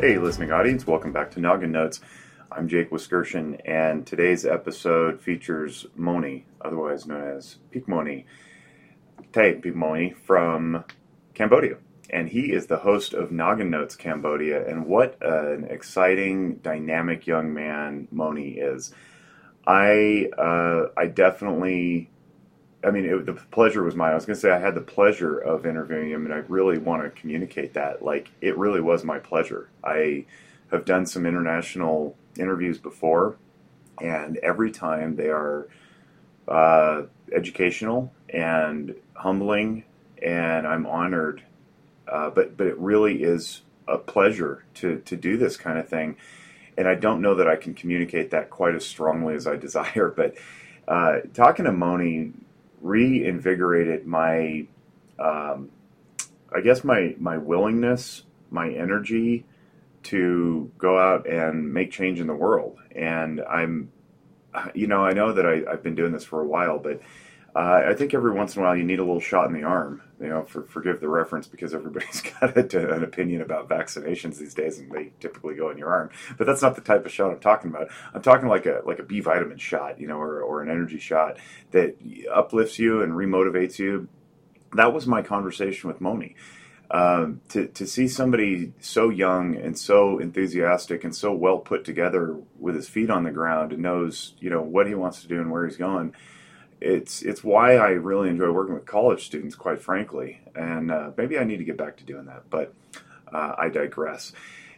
Hey, listening audience, welcome back to Noggin Notes. I'm Jake Wiskerchen, and today's episode features Moni, otherwise known as Peak Moni, Tay Peak Moni from Cambodia. And he is the host of Noggin Notes Cambodia, and what an exciting, dynamic young man Moni is. I uh, I definitely I mean, it, the pleasure was mine. I was going to say I had the pleasure of interviewing him, and I really want to communicate that. Like, it really was my pleasure. I have done some international interviews before, and every time they are uh, educational and humbling, and I'm honored. Uh, but but it really is a pleasure to to do this kind of thing, and I don't know that I can communicate that quite as strongly as I desire. But uh, talking to Moni reinvigorated my, um, I guess my my willingness, my energy to go out and make change in the world. And I'm, you know, I know that I, have been doing this for a while, but uh, I think every once in a while you need a little shot in the arm. You know, for, forgive the reference because everybody's got a, an opinion about vaccinations these days, and they typically go in your arm. But that's not the type of shot I'm talking about. I'm talking like a like a B vitamin shot, you know, or, or an energy shot that uplifts you and remotivates you. That was my conversation with Moni. Um, to to see somebody so young and so enthusiastic and so well put together with his feet on the ground and knows you know what he wants to do and where he's going it's it's why I really enjoy working with college students, quite frankly. And uh, maybe I need to get back to doing that, but uh, I digress.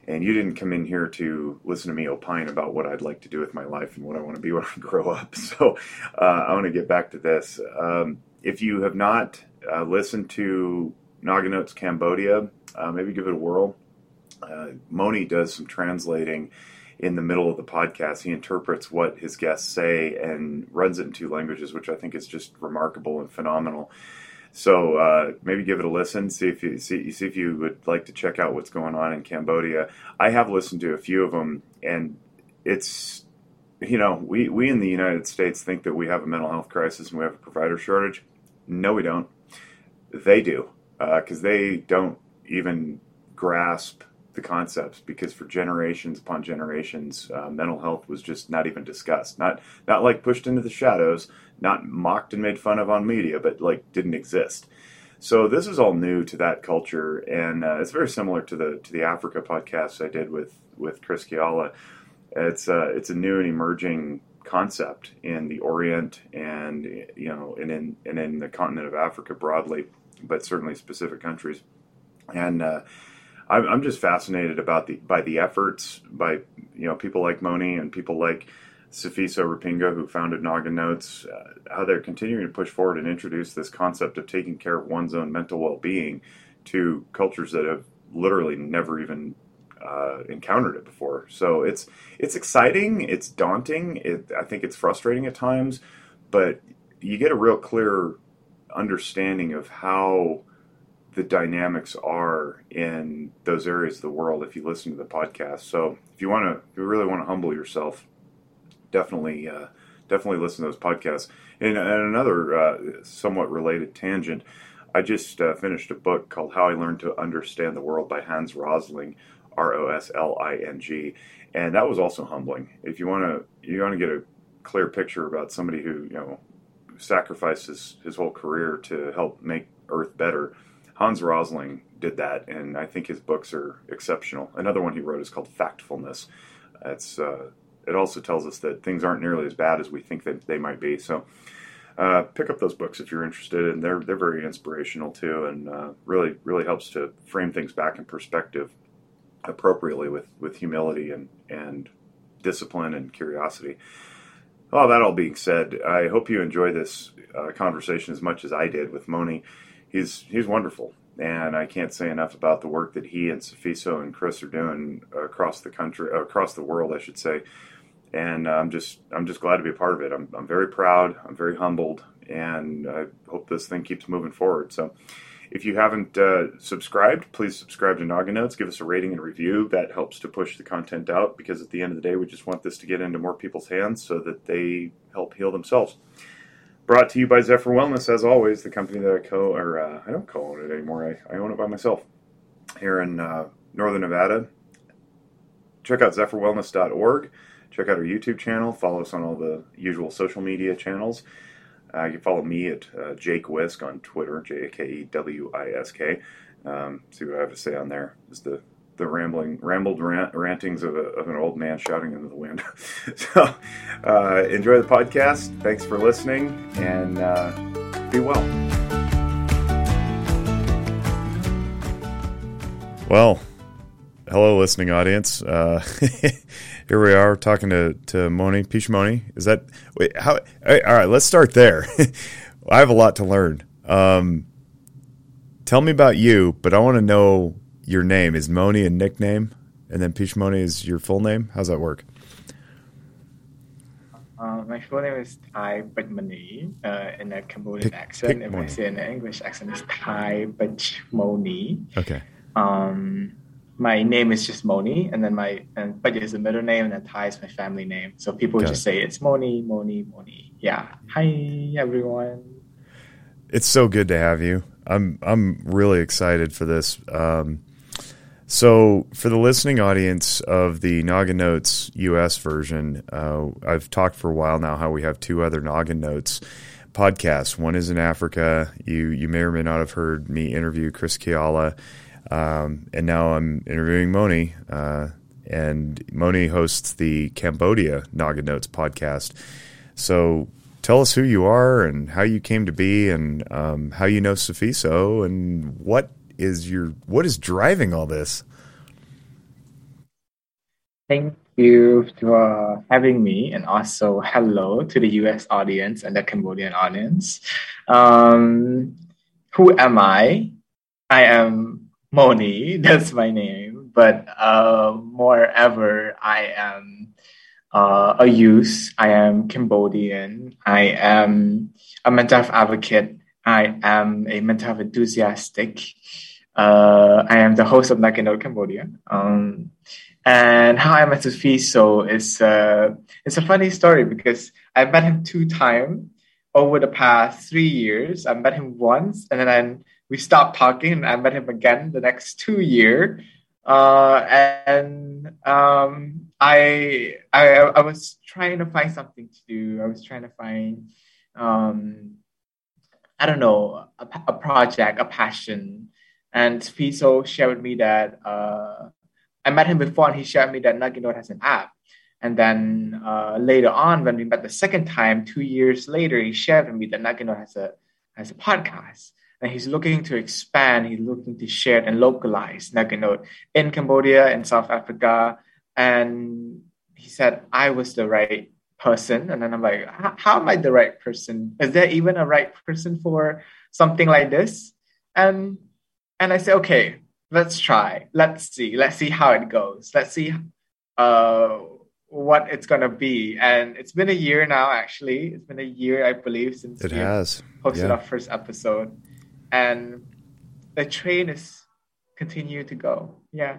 And you didn't come in here to listen to me opine about what I'd like to do with my life and what I want to be when I grow up. So uh, I want to get back to this. Um, if you have not uh, listened to Noggin Notes Cambodia, uh, maybe give it a whirl. Uh, Moni does some translating in the middle of the podcast, he interprets what his guests say and runs it in two languages, which I think is just remarkable and phenomenal. So uh, maybe give it a listen. See if you see, see if you would like to check out what's going on in Cambodia. I have listened to a few of them, and it's you know we we in the United States think that we have a mental health crisis and we have a provider shortage. No, we don't. They do because uh, they don't even grasp the concepts because for generations upon generations, uh, mental health was just not even discussed. Not not like pushed into the shadows, not mocked and made fun of on media, but like didn't exist. So this is all new to that culture, and uh, it's very similar to the to the Africa podcast I did with with Chris Kiala. It's uh, it's a new and emerging concept in the Orient and you know and in and in the continent of Africa broadly, but certainly specific countries. And uh, I'm I'm just fascinated about the by the efforts by you know people like Moni and people like Sifiso Rapinga, who founded Noggin Notes, uh, how they're continuing to push forward and introduce this concept of taking care of one's own mental well-being to cultures that have literally never even uh, encountered it before. So it's it's exciting, it's daunting, it, I think it's frustrating at times, but you get a real clear understanding of how the dynamics are in those areas of the world if you listen to the podcast. So if you want to, if you really want to humble yourself, definitely, uh, definitely listen to those podcasts. And, and another uh, somewhat related tangent, I just uh, finished a book called How I Learned to Understand the World by Hans Rosling, R O S L I N G, and that was also humbling. If you want to, you want to get a clear picture about somebody who you know sacrifices his whole career to help make Earth better Hans Rosling did that, and I think his books are exceptional. Another one he wrote is called Factfulness. It's uh, it also tells us that things aren't nearly as bad as we think that they might be. So uh, pick up those books if you're interested, and they're they're very inspirational too, and uh, really really helps to frame things back in perspective appropriately with with humility and and discipline and curiosity. Well, that all being said, I hope you enjoy this uh, conversation as much as I did with Moni he's he's wonderful, and I can't say enough about the work that he and Safiso and Chris are doing across the country, across the world, I should say. And I'm just I'm just glad to be a part of it. I'm I'm very proud. I'm very humbled, and I hope this thing keeps moving forward. So. If you haven't uh, subscribed, please subscribe to Noggin Notes. Give us a rating and review. That helps to push the content out because at the end of the day, we just want this to get into more people's hands so that they help heal themselves. Brought to you by Zephyr Wellness, as always, the company that I co or uh, I don't co-own it anymore. I, I own it by myself here in uh, Northern Nevada. check out zephyrwellness.org. Check out our YouTube channel. Follow us on all the usual social media channels. Uh, you can follow me at uh, Jake Wisk on Twitter, J A K E W I S K. Um, see what I have to say on there. Is the the rambling, rambled rant, rantings of, a, of, an old man shouting into the wind. so, uh, enjoy the podcast. Thanks for listening, and uh, be well. Well, hello, listening audience. Uh, here we are talking to to Moni Pish Moni. Is that wait? How? All right, let's start there. I have a lot to learn. Um, tell me about you, but I want to know your name. Is Moni a nickname, and then Pish Moni is your full name? How's that work? Uh, my full name is Thai Moni uh, in a Cambodian pick, accent. Pick if I say in an English accent, it's Thai Moni. Okay. Um, my name is just Moni, and then my and but is the middle name, and then Thai is my family name. So people just say it's Moni, Moni, Moni. Yeah. Hi everyone. It's so good to have you. I'm I'm really excited for this. Um, so, for the listening audience of the Noggin Notes US version, uh, I've talked for a while now how we have two other Noggin Notes podcasts. One is in Africa. You you may or may not have heard me interview Chris Kiala, um, and now I'm interviewing Moni. Uh, and Moni hosts the Cambodia Noggin Notes podcast. So, tell us who you are and how you came to be, and um, how you know Safiso, and what is your what is driving all this? Thank you for having me, and also hello to the US audience and the Cambodian audience. Um, who am I? I am Moni, that's my name, but uh, moreover, I am uh, a youth. I am Cambodian. I am a mental health advocate. I am a mental health enthusiastic. Uh, I am the host of Noggin Note Cambodia. Um, and how I met Safiso is uh, it's a funny story because I met him two times over the past three years. I met him once, and then we stopped talking, and I met him again the next two year. Uh, and um, I, I I was trying to find something to do. I was trying to find um, I don't know a, a project, a passion and Fiso shared me that uh, I met him before and he shared me that Noggin Note has an app. And then uh, later on, when we met the second time, two years later, he shared with me that Noggin Note has a, has a podcast. And he's looking to expand, he's looking to share and localize Noggin Note in Cambodia and South Africa. And he said, I was the right person. And then I'm like, how am I the right person? Is there even a right person for something like this? And and I said, okay, let's try. Let's see. Let's see how it goes. Let's see uh, what it's gonna be. And it's been a year now. Actually, it's been a year, I believe, since it has posted yeah. our first episode, and the train is continue to go. Yeah.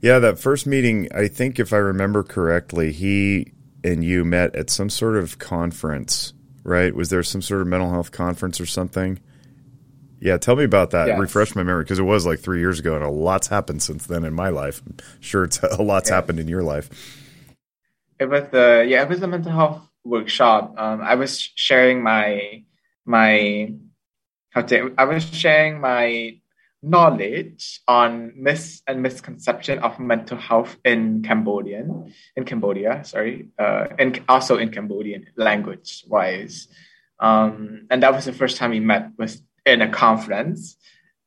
Yeah, that first meeting, I think if I remember correctly, he and you met at some sort of conference, right? Was there some sort of mental health conference or something? Yeah, tell me about that. Yes. Refresh my memory because it was like three years ago, and a lot's happened since then in my life. I'm sure, it's a lot's yes. happened in your life. It was the yeah, it was a mental health workshop. Um, I was sharing my my how to I was sharing my knowledge on myths and misconception of mental health in Cambodian in Cambodia. Sorry, uh, and also in Cambodian language wise. Um, and that was the first time we met with in a conference.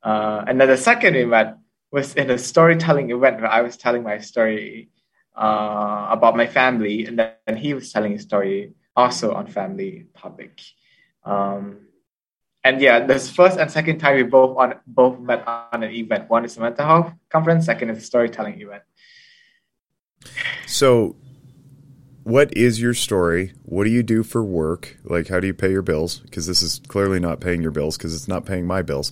Uh, and then the second event was in a storytelling event where I was telling my story uh, about my family, and then he was telling his story also on family topic. Um, and yeah, this first and second time we both on both met on an event. One is a mental health conference, second is a storytelling event. So what is your story? What do you do for work? Like, how do you pay your bills? Because this is clearly not paying your bills because it's not paying my bills.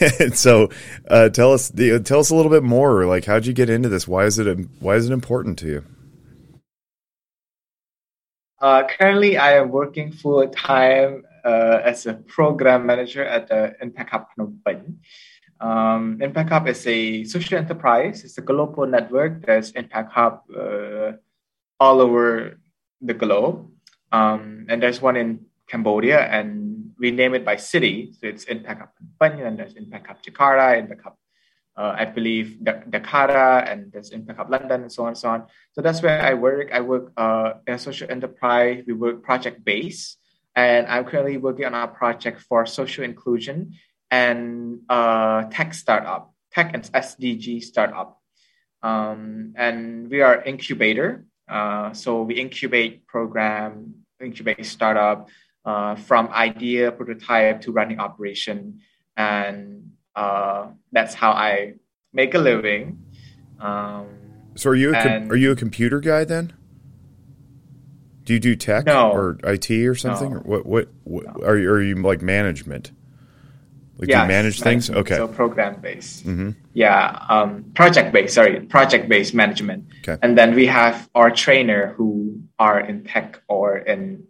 and so, uh, tell us, tell us a little bit more. Like, how'd you get into this? Why is it, why is it important to you? Uh, currently, I am working full time uh, as a program manager at the Impact Hub Phnom Penh. Um, Impact Hub is a social enterprise. It's a global network. There's Impact Hub uh, all over the globe. Um, and there's one in Cambodia, and we name it by city. So it's Impact Hub Phnom and there's Impact Hub Jakarta, Impact Hub, uh, I believe, Dhaka, and there's Impact Hub London, and so on and so on. So that's where I work. I work uh, in a social enterprise. We work project based, and I'm currently working on a project for social inclusion and uh, tech startup, tech and SDG startup. Um, and we are incubator. Uh, so we incubate program, incubate startup uh, from idea, prototype to running operation. And uh, that's how I make a living. Um, so are you a com- are you a computer guy then? Do you do tech no. or IT or something? No. Or what what, what no. are you are you like management? Like yes, you manage things? Okay. So program based. Mm-hmm. Yeah. Um, project based, sorry, project based management. Okay. And then we have our trainer who are in tech or in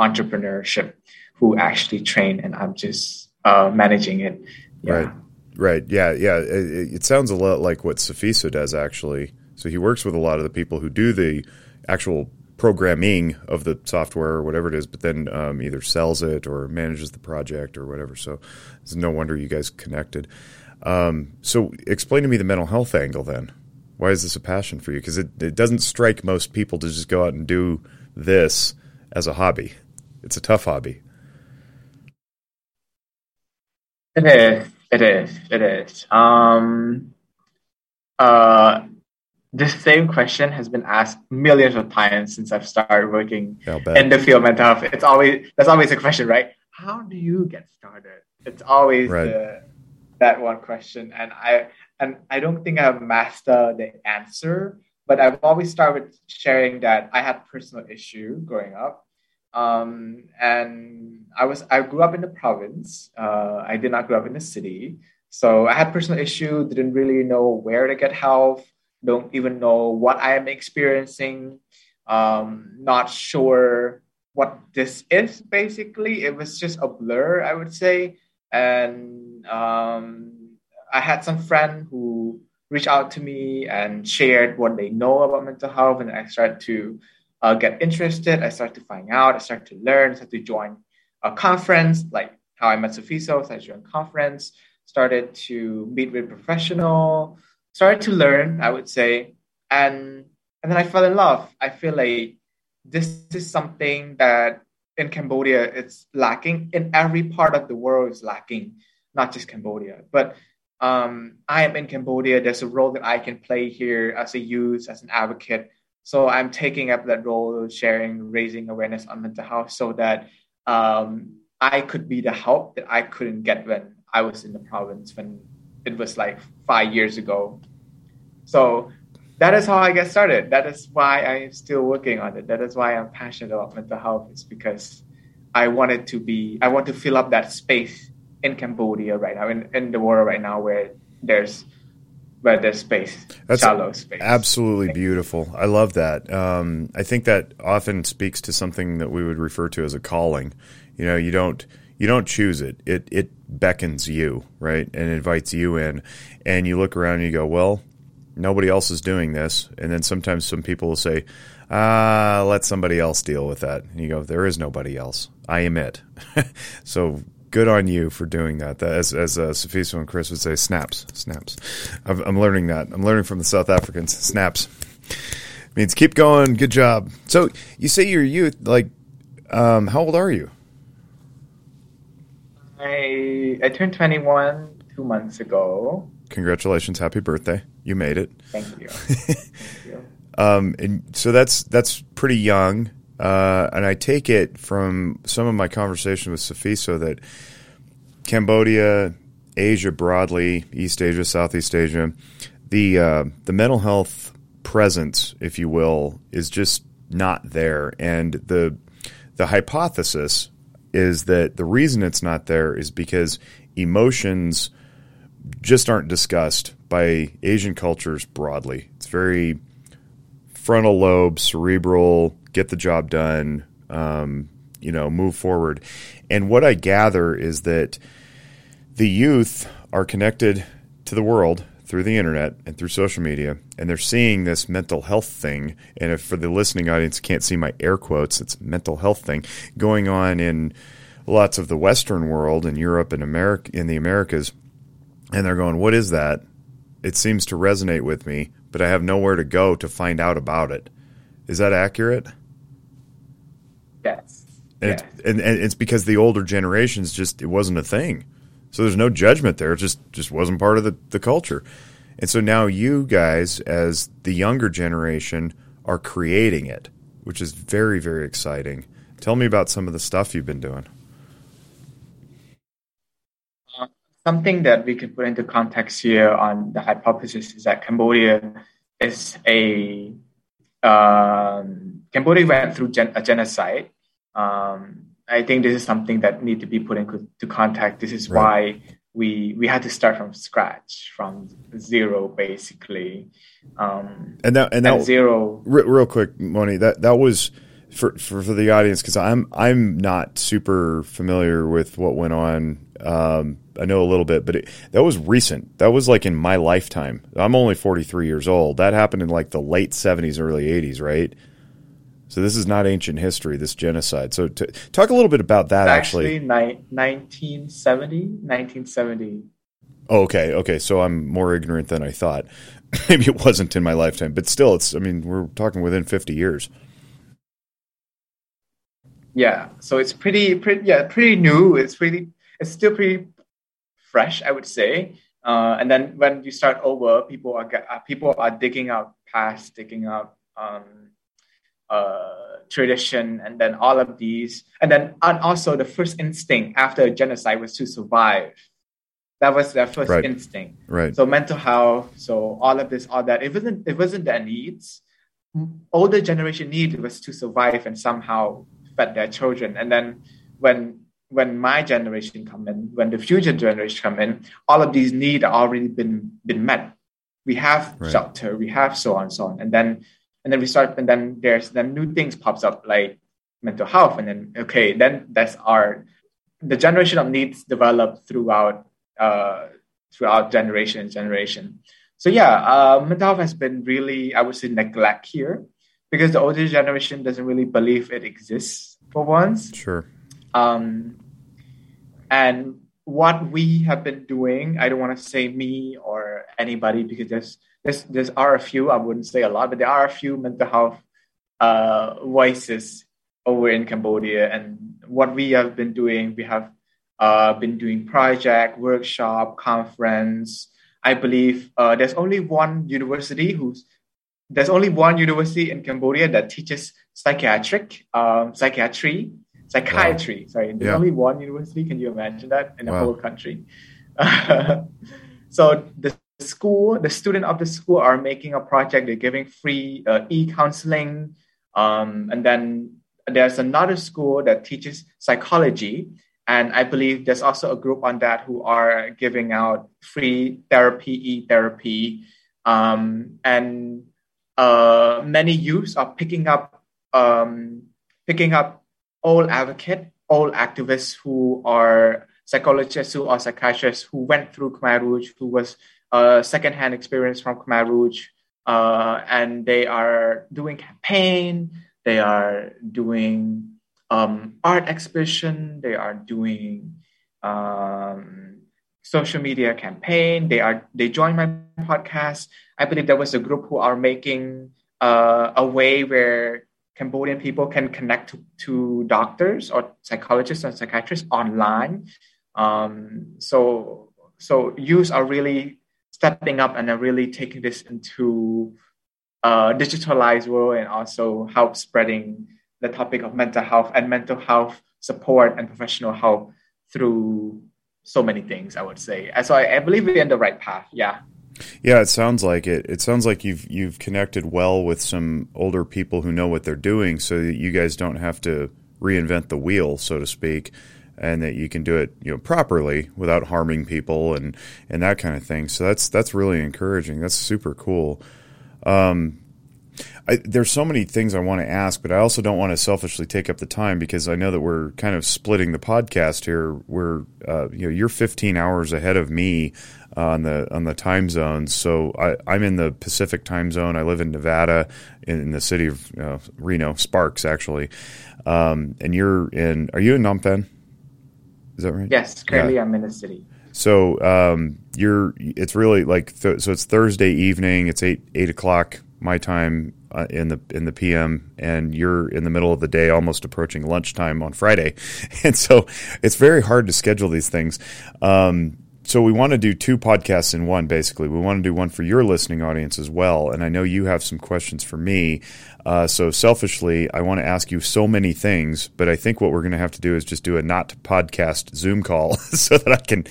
entrepreneurship who actually train and I'm just uh, managing it. Yeah. Right. Right. Yeah. Yeah. It, it, sounds a lot like what Safiso does actually. So he works with a lot of the people who do the actual programming of the software or whatever it is, but then um, either sells it or manages the project or whatever. So it's no wonder you guys connected. Um, so explain to me the mental health angle then. Why is this a passion for you? Because it, it doesn't strike most people to just go out and do this as a hobby. It's a tough hobby. It is. It is. It is. Um, uh, this same question has been asked millions of times since I've started working in the field of mental health. It's always that's always a question, right? How do you get started? It's always right. the, that one question, and I and I don't think I've mastered the answer. But I've always started sharing that I had personal issue growing up, um, and I was I grew up in the province. Uh, I did not grow up in the city, so I had personal issue. Didn't really know where to get help don't even know what I am experiencing, um, not sure what this is basically. It was just a blur, I would say. And um, I had some friend who reached out to me and shared what they know about mental health, and I started to uh, get interested. I started to find out. I started to learn. I started to join a conference, like how I met Safiso. So I joined a conference. Started to meet with professional started to learn, I would say, and and then I fell in love. I feel like this is something that in Cambodia it's lacking. In every part of the world is lacking, not just Cambodia. But um, I am in Cambodia. There's a role that I can play here as a youth, as an advocate. So I'm taking up that role, sharing, raising awareness on mental health, so that um, I could be the help that I couldn't get when I was in the province when it was like five years ago. So that is how I get started. That is why I'm still working on it. That is why I'm passionate about mental health. It's because I wanted to be, I want to fill up that space in Cambodia right now, in, in the world right now where there's where there's space, That's shallow space. Absolutely beautiful. I love that. Um, I think that often speaks to something that we would refer to as a calling. You know, you don't you don't choose it. It it beckons you, right? And invites you in. And you look around and you go, Well, nobody else is doing this. And then sometimes some people will say, Ah, let somebody else deal with that. And you go, There is nobody else. I am it. so good on you for doing that. as as uh, Safiso and Chris would say, snaps, snaps. I'm, I'm learning that. I'm learning from the South Africans. Snaps means keep going. Good job. So you say you're youth. Like, um, how old are you? I I turned 21 two months ago. Congratulations! Happy birthday! You made it. Thank you. Thank you. Um, and so that's that's pretty young. Uh, and I take it from some of my conversation with Safiso that Cambodia, Asia broadly, East Asia, Southeast Asia, the uh, the mental health presence, if you will, is just not there. And the the hypothesis is that the reason it's not there is because emotions just aren't discussed by Asian cultures broadly. It's very frontal lobe, cerebral, get the job done, um, you know, move forward. And what I gather is that the youth are connected to the world through the internet and through social media, and they're seeing this mental health thing. And if for the listening audience can't see my air quotes, it's mental health thing going on in lots of the Western world in Europe and America in the Americas, and they're going, "What is that?" It seems to resonate with me, but I have nowhere to go to find out about it. Is that accurate? Yes. And, yes. It's, and, and it's because the older generations just it wasn't a thing. So there's no judgment there. It just just wasn't part of the, the culture. And so now you guys, as the younger generation, are creating it, which is very, very exciting. Tell me about some of the stuff you've been doing. Uh, something that we can put into context here on the hypothesis is that Cambodia is a um, Cambodia went through gen- a genocide. Um, I think this is something that need to be put into contact. This is right. why we we had to start from scratch, from zero, basically. Um, and that and that zero. Real, real quick, Moni, that that was for for, for the audience because I'm I'm not super familiar with what went on. Um, I know a little bit, but it, that was recent. That was like in my lifetime. I'm only 43 years old. That happened in like the late 70s, early 80s, right? So this is not ancient history, this genocide. So to, talk a little bit about that actually. Actually, ni- 1970, 1970. Oh, okay, okay. So I'm more ignorant than I thought. Maybe it wasn't in my lifetime, but still, it's. I mean, we're talking within 50 years. Yeah, so it's pretty, pretty, yeah, pretty new. It's pretty, it's still pretty fresh, I would say. Uh, and then when you start over, people are uh, people are digging out past, digging out um, Uh, tradition, and then all of these, and then and also the first instinct after genocide was to survive. That was their first right. instinct. Right. So mental health, so all of this, all that. It wasn't. It wasn't their needs. Older generation need was to survive and somehow fed their children. And then when when my generation come in, when the future generation come in, all of these needs are already been been met. We have right. shelter, we have so on, and so on, and then and then we start and then there's then new things pops up like mental health. And then okay then that's our the generation of needs developed throughout uh, throughout generation and generation. So yeah uh, mental health has been really i would say neglect here because the older generation doesn't really believe it exists for once. Sure. Um, and what we have been doing i don't want to say me or anybody because there's there's there's are a few I wouldn't say a lot, but there are a few mental health uh, voices over in Cambodia. And what we have been doing, we have uh, been doing project, workshop, conference. I believe uh, there's only one university who's there's only one university in Cambodia that teaches psychiatric um, psychiatry psychiatry. Wow. Sorry, there's yeah. only one university. Can you imagine that in the wow. whole country? so the school, the student of the school are making a project. They're giving free uh, e-counseling, um, and then there's another school that teaches psychology. And I believe there's also a group on that who are giving out free therapy, e-therapy, um, and uh, many youths are picking up um, picking up all advocate, all activists who are psychologists who are psychiatrists who went through Khmer Rouge, who was a secondhand experience from Khmer Rouge, uh, and they are doing campaign. They are doing um, art exhibition. They are doing um, social media campaign. They are they join my podcast. I believe there was a group who are making uh, a way where Cambodian people can connect to, to doctors or psychologists and psychiatrists online. Um, so so youths are really stepping up and then really taking this into a digitalized world and also help spreading the topic of mental health and mental health support and professional help through so many things i would say. So i, I believe we're in the right path. Yeah. Yeah, it sounds like it. It sounds like you've you've connected well with some older people who know what they're doing, so that you guys don't have to reinvent the wheel, so to speak and that you can do it you know properly without harming people and and that kind of thing. So that's that's really encouraging. That's super cool. Um, I, there's so many things I want to ask, but I also don't want to selfishly take up the time because I know that we're kind of splitting the podcast here. We're, uh, you know, you're 15 hours ahead of me on the on the time zones. So I, am in the Pacific time zone. I live in Nevada, in, the city of uh, Reno, Sparks, actually. Um, and you're in. Are you in Phnom Penh? Is that right? Yes, currently yeah. I'm in the city. So um, you're. It's really like th- so. It's Thursday evening. It's eight eight o'clock my time uh, in the in the PM, and you're in the middle of the day, almost approaching lunchtime on Friday, and so it's very hard to schedule these things. Um, so we want to do two podcasts in one basically we want to do one for your listening audience as well and i know you have some questions for me uh, so selfishly i want to ask you so many things but i think what we're going to have to do is just do a not podcast zoom call so that i can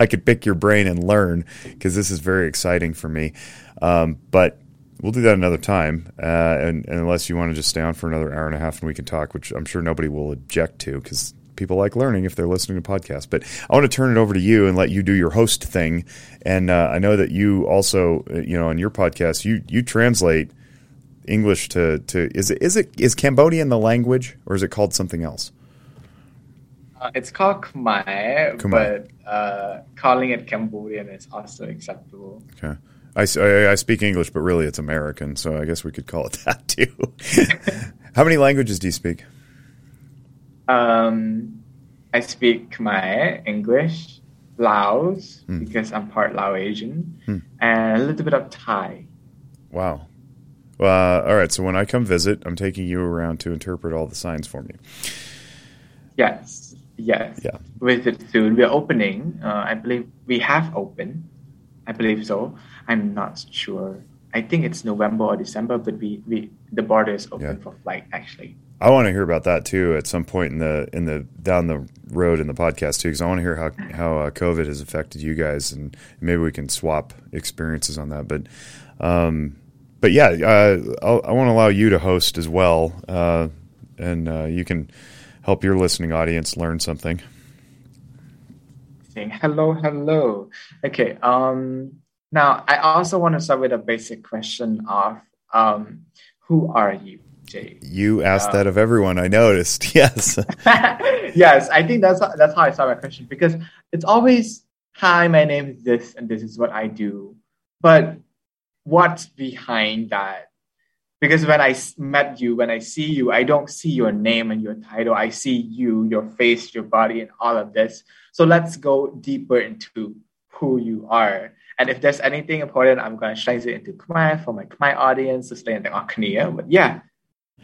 i can pick your brain and learn because this is very exciting for me um, but we'll do that another time uh, and, and unless you want to just stay on for another hour and a half and we can talk which i'm sure nobody will object to because people like learning if they're listening to podcasts. But I want to turn it over to you and let you do your host thing. And uh, I know that you also, uh, you know, on your podcast, you you translate English to to is it is it is Cambodian the language or is it called something else? Uh, it's called Khmer, Khmer. but uh, calling it Cambodian is also acceptable. Okay. I, I, I, speak English, but really it's American, so I guess we could call it that too. How many languages do you speak? Um, I speak Khmer, English, Laos, mm. because I'm part Laosian, mm. and a little bit of Thai. Wow. Uh, all right. So when I come visit, I'm taking you around to interpret all the signs for me. Yes. Yes. Yeah. Visit soon. We're opening. Uh, I believe we have opened. I believe so. I'm not sure. I think it's November or December, but we, we the border is open yeah. for flight actually. I want to hear about that too at some point in the in the down the road in the podcast too because I want to hear how how uh, COVID has affected you guys and maybe we can swap experiences on that. But um, but yeah, uh, i want to allow you to host as well, uh, and uh, you can help your listening audience learn something. Saying hello, hello. Okay. Um, now I also want to start with a basic question of um, who are you? Jay? You asked that of everyone. I noticed. Yes. yes, I think that's that's how I start my question because it's always, "Hi, my name is this, and this is what I do." But what's behind that? Because when I met you, when I see you, I don't see your name and your title. I see you, your face, your body, and all of this. So let's go deeper into who you are. And if there's anything important, I'm going to translate it into Khmer for my Khmer audience to stay in the Akania. But yeah,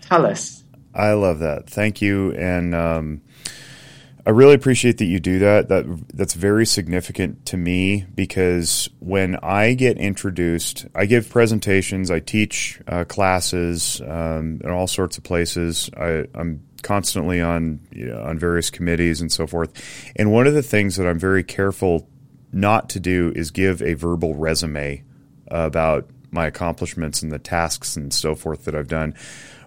Tell us. I love that. Thank you, and um, I really appreciate that you do that. That that's very significant to me because when I get introduced, I give presentations, I teach uh, classes um, in all sorts of places. I, am constantly on you know, on various committees and so forth. And one of the things that I'm very careful not to do is give a verbal resume about my accomplishments and the tasks and so forth that I've done.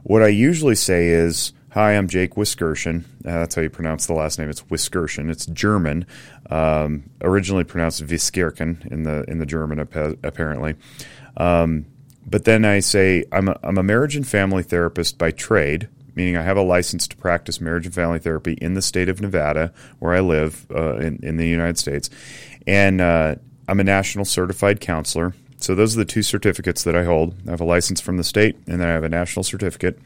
What I usually say is, Hi, I'm Jake Wiskerchen. Uh, that's how you pronounce the last name. It's Wiskerchen. It's German, um, originally pronounced Viskirchen in the in the German apparently. Um, but then I say I'm a, I'm a marriage and family therapist by trade, meaning I have a license to practice marriage and family therapy in the state of Nevada, where I live uh, in, in the United States, and uh, I'm a national certified counselor. So those are the two certificates that I hold. I have a license from the state, and then I have a national certificate.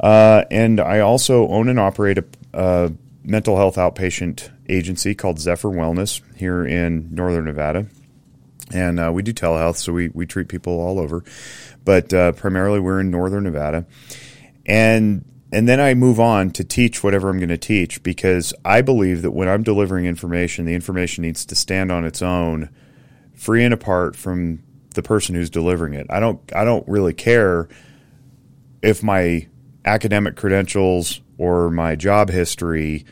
Uh, and I also own and operate a, a, mental health outpatient agency called Zephyr Wellness here in northern Nevada. And uh, we do telehealth, so we, we treat people all over. But uh, primarily we're in northern Nevada. And and then I move on to teach whatever I'm going to teach because I believe that when I'm delivering information, the information needs to stand on its own free and apart from the person who's delivering it. I don't I don't really care if my academic credentials or my job history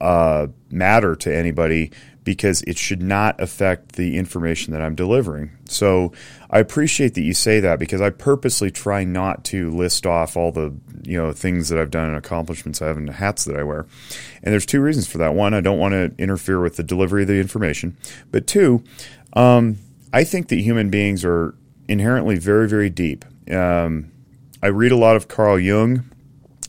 uh, matter to anybody because it should not affect the information that I'm delivering. So I appreciate that you say that because I purposely try not to list off all the you know things that I've done and accomplishments I have and the hats that I wear. And there's two reasons for that. One, I don't want to interfere with the delivery of the information, but two, um, I think that human beings are inherently very, very deep. Um, I read a lot of Carl Jung.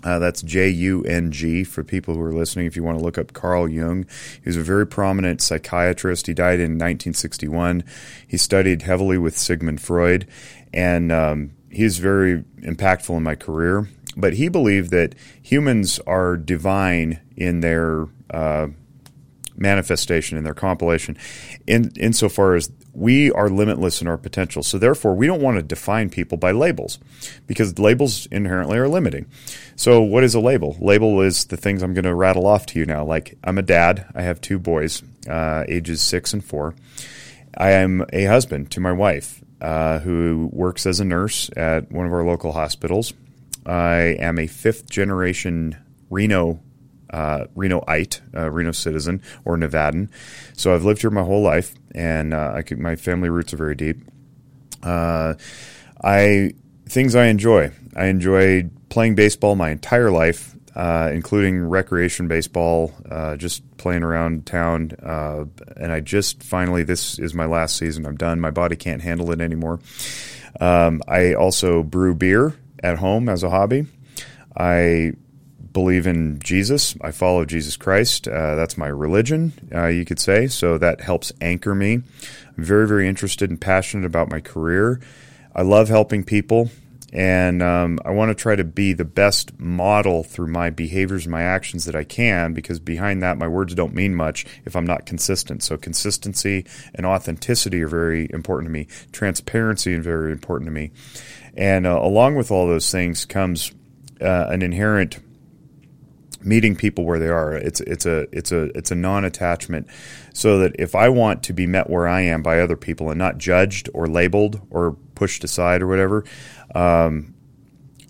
Uh, that's J U N G for people who are listening. If you want to look up Carl Jung, he was a very prominent psychiatrist. He died in 1961. He studied heavily with Sigmund Freud, and um, he's very impactful in my career. But he believed that humans are divine in their uh, manifestation, in their compilation, in insofar as we are limitless in our potential. So therefore, we don't want to define people by labels because labels inherently are limiting. So what is a label? Label is the things I'm going to rattle off to you now. Like I'm a dad. I have two boys, uh, ages six and four. I am a husband to my wife, uh, who works as a nurse at one of our local hospitals. I am a fifth generation Reno uh, Renoite, uh, Reno citizen or Nevadan. So I've lived here my whole life, and uh, could, my family roots are very deep. Uh, I things I enjoy. I enjoyed playing baseball my entire life, uh, including recreation baseball, uh, just playing around town. and I just finally, this is my last season. I'm done. My body can't handle it anymore. Um, I also brew beer at home as a hobby. I believe in Jesus. I follow Jesus Christ. Uh, that's my religion, uh, you could say. So that helps anchor me. I'm very, very interested and passionate about my career. I love helping people. And um, I want to try to be the best model through my behaviors and my actions that I can, because behind that, my words don't mean much if I'm not consistent. So, consistency and authenticity are very important to me. Transparency is very important to me. And uh, along with all those things comes uh, an inherent meeting people where they are. It's it's a it's a it's a non-attachment, so that if I want to be met where I am by other people and not judged or labeled or pushed aside or whatever, um,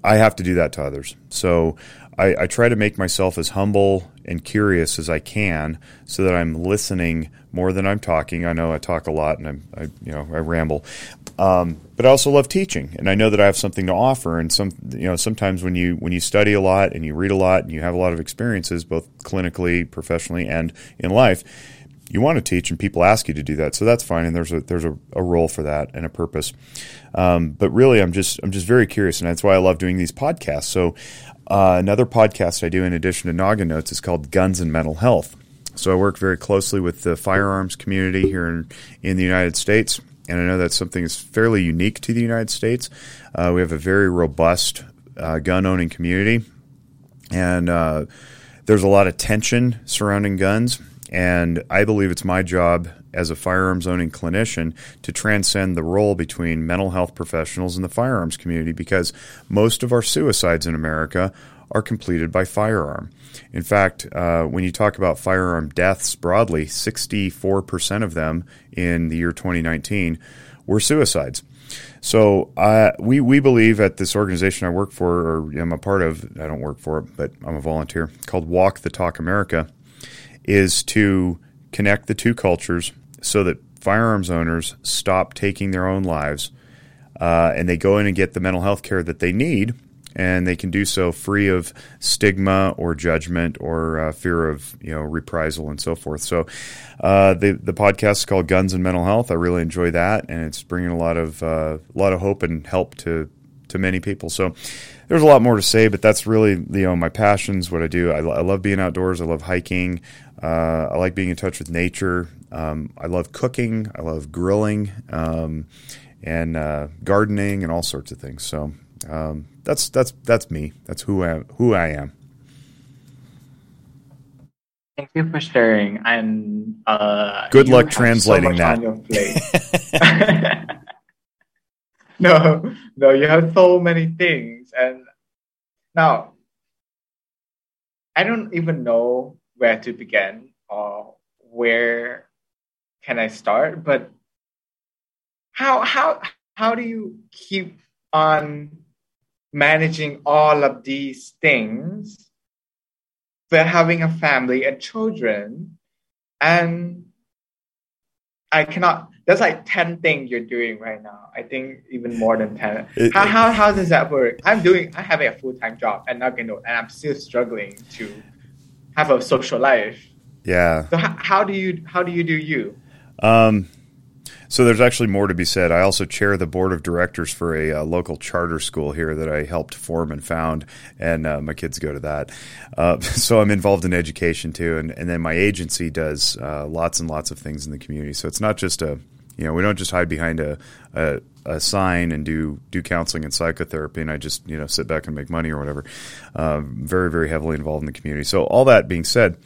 I have to do that to others. So I, I try to make myself as humble and curious as I can, so that I'm listening more than I'm talking. I know I talk a lot and I'm, I, you know, I ramble, um, but I also love teaching, and I know that I have something to offer. And some, you know, sometimes when you when you study a lot and you read a lot and you have a lot of experiences, both clinically, professionally, and in life, you want to teach, and people ask you to do that. So that's fine, and there's a there's a, a role for that and a purpose. Um, but really, I'm just I'm just very curious, and that's why I love doing these podcasts. So uh, another podcast I do in addition to Noggin Notes is called Guns and Mental Health. So I work very closely with the firearms community here in, in the United States and I know that's something that's fairly unique to the United States. Uh, we have a very robust uh, gun owning community, and uh, there's a lot of tension surrounding guns. And I believe it's my job as a firearms owning clinician to transcend the role between mental health professionals and the firearms community because most of our suicides in America are completed by firearm. In fact, uh, when you talk about firearm deaths broadly, 64% of them in the year 2019 were suicides. So uh, we we believe at this organization I work for, or I'm a part of. I don't work for it, but I'm a volunteer called Walk the Talk America, is to connect the two cultures so that firearms owners stop taking their own lives uh, and they go in and get the mental health care that they need and they can do so free of stigma or judgment or uh, fear of you know reprisal and so forth. So uh, the the podcast is called Guns and Mental Health. I really enjoy that, and it's bringing a lot of uh, a lot of hope and help to to many people. So there's a lot more to say, but that's really you know my passions, what I do. I, I love being outdoors. I love hiking. Uh, I like being in touch with nature. Um, I love cooking. I love grilling. Um, and uh, gardening and all sorts of things. So um, that's that's that's me. That's who I who I am. Thank you for sharing. And uh, good luck translating so that. no, no, you have so many things, and now I don't even know where to begin or where can I start. But how how how do you keep on managing all of these things we're having a family and children. And i cannot that's like 10 things you're doing right now. I think even more than 10 it, how, how, how does that work? I'm doing i have a full-time job and not and i'm still struggling to have a social life. Yeah. So how, how do you how do you do you? Um So there's actually more to be said. I also chair the board of directors for a uh, local charter school here that I helped form and found, and uh, my kids go to that. Uh, so I'm involved in education too, and, and then my agency does uh, lots and lots of things in the community. So it's not just a you know, we don't just hide behind a, a, a, sign and do do counseling and psychotherapy, and I just you know sit back and make money or whatever. Uh, very very heavily involved in the community. So all that being said,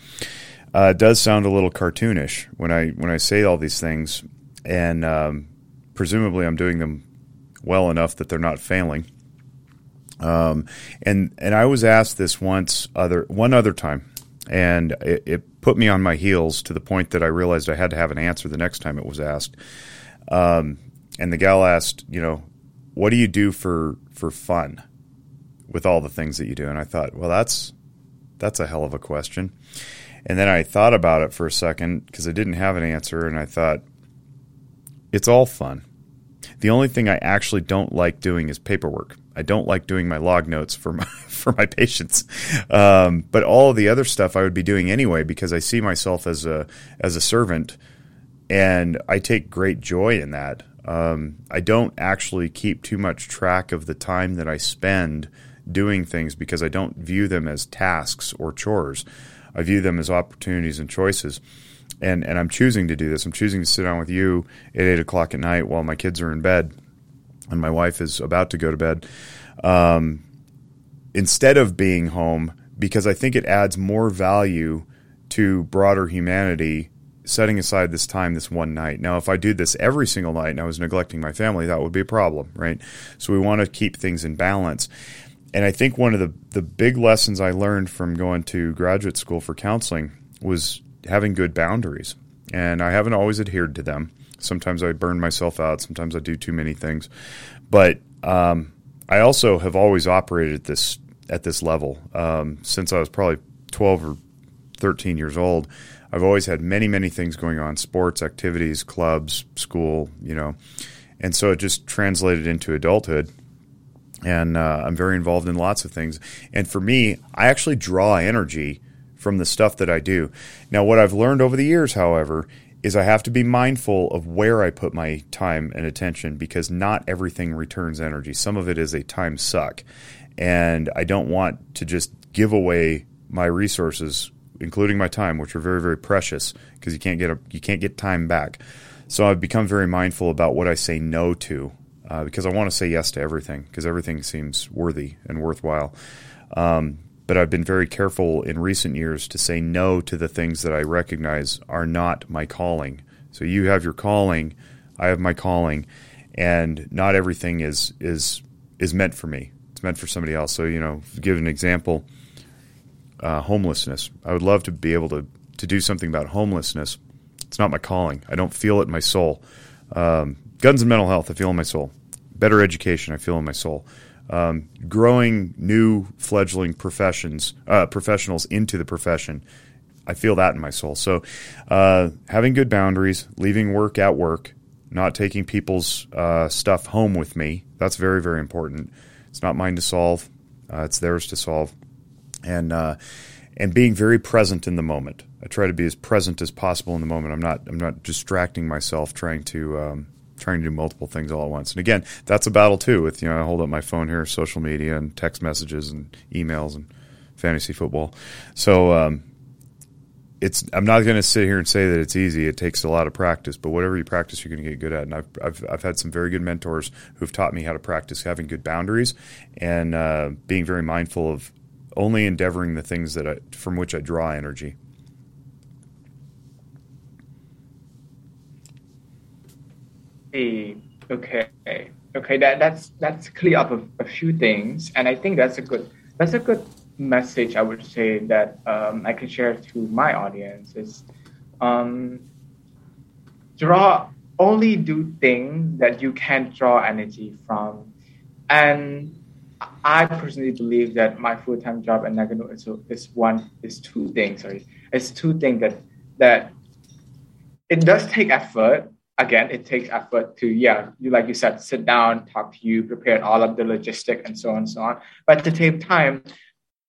uh, does sound a little cartoonish when I when I say all these things, and um, presumably I'm doing them well enough that they're not failing. Um, and and I was asked this once other one other time, and it, it, put me on my heels to the point that I realized I had to have an answer the next time it was asked. Um, and the gal asked, you know, what do you do for for fun with all the things that you do? And I thought, well, that's that's a hell of a question. And then I thought about it for a second because I didn't have an answer, and I thought, it's all fun. The only thing I actually don't like doing is paperwork. I don't like doing my log notes for my for my patients, um, but all the other stuff I would be doing anyway because I see myself as a as a servant, and I take great joy in that. Um, I don't actually keep too much track of the time that I spend doing things because I don't view them as tasks or chores. I view them as opportunities and choices. And and I'm choosing to do this. I'm choosing to sit down with you at eight o'clock at night while my kids are in bed and my wife is about to go to bed, um, instead of being home, because I think it adds more value to broader humanity setting aside this time this one night. Now, if I do this every single night and I was neglecting my family, that would be a problem, right? So we want to keep things in balance. And I think one of the, the big lessons I learned from going to graduate school for counseling was having good boundaries. And I haven't always adhered to them. Sometimes I burn myself out. Sometimes I do too many things. But um, I also have always operated at this at this level um, since I was probably 12 or 13 years old. I've always had many, many things going on sports, activities, clubs, school, you know. And so it just translated into adulthood. And uh, I'm very involved in lots of things. And for me, I actually draw energy from the stuff that I do. Now, what I've learned over the years, however, is I have to be mindful of where I put my time and attention because not everything returns energy. Some of it is a time suck. And I don't want to just give away my resources, including my time, which are very, very precious because you can't get you can't get time back. So I've become very mindful about what I say no to uh, because I want to say yes to everything because everything seems worthy and worthwhile. Um, but I've been very careful in recent years to say no to the things that I recognize are not my calling. So you have your calling, I have my calling, and not everything is is is meant for me. It's meant for somebody else. So you know, give an example, uh, homelessness. I would love to be able to to do something about homelessness. It's not my calling. I don't feel it in my soul. Um, guns and mental health, I feel in my soul. Better education, I feel in my soul um, growing new fledgling professions uh, professionals into the profession. I feel that in my soul. So, uh, having good boundaries, leaving work at work, not taking people's uh, stuff home with me. That's very, very important. It's not mine to solve. Uh, it's theirs to solve, and uh, and being very present in the moment. I try to be as present as possible in the moment. I'm not. I'm not distracting myself trying to um, trying to do multiple things all at once. And again, that's a battle too. With you know, I hold up my phone here, social media and text messages and emails and fantasy football. So um, it's. I'm not going to sit here and say that it's easy. It takes a lot of practice, but whatever you practice, you're going to get good at. And I've, I've I've had some very good mentors who've taught me how to practice having good boundaries and uh, being very mindful of only endeavoring the things that I, from which I draw energy. Okay, okay. That that's that's clear up a, a, few things, and I think that's a good that's a good message. I would say that um, I can share to my audience is um, draw only do things that you can draw energy from, and I personally believe that my full time job at Nagano is, is one is two things. Sorry, it's two things that that it does take effort again, it takes effort to, yeah, you, like you said, sit down, talk to you, prepare all of the logistic and so on and so on. But at the same time,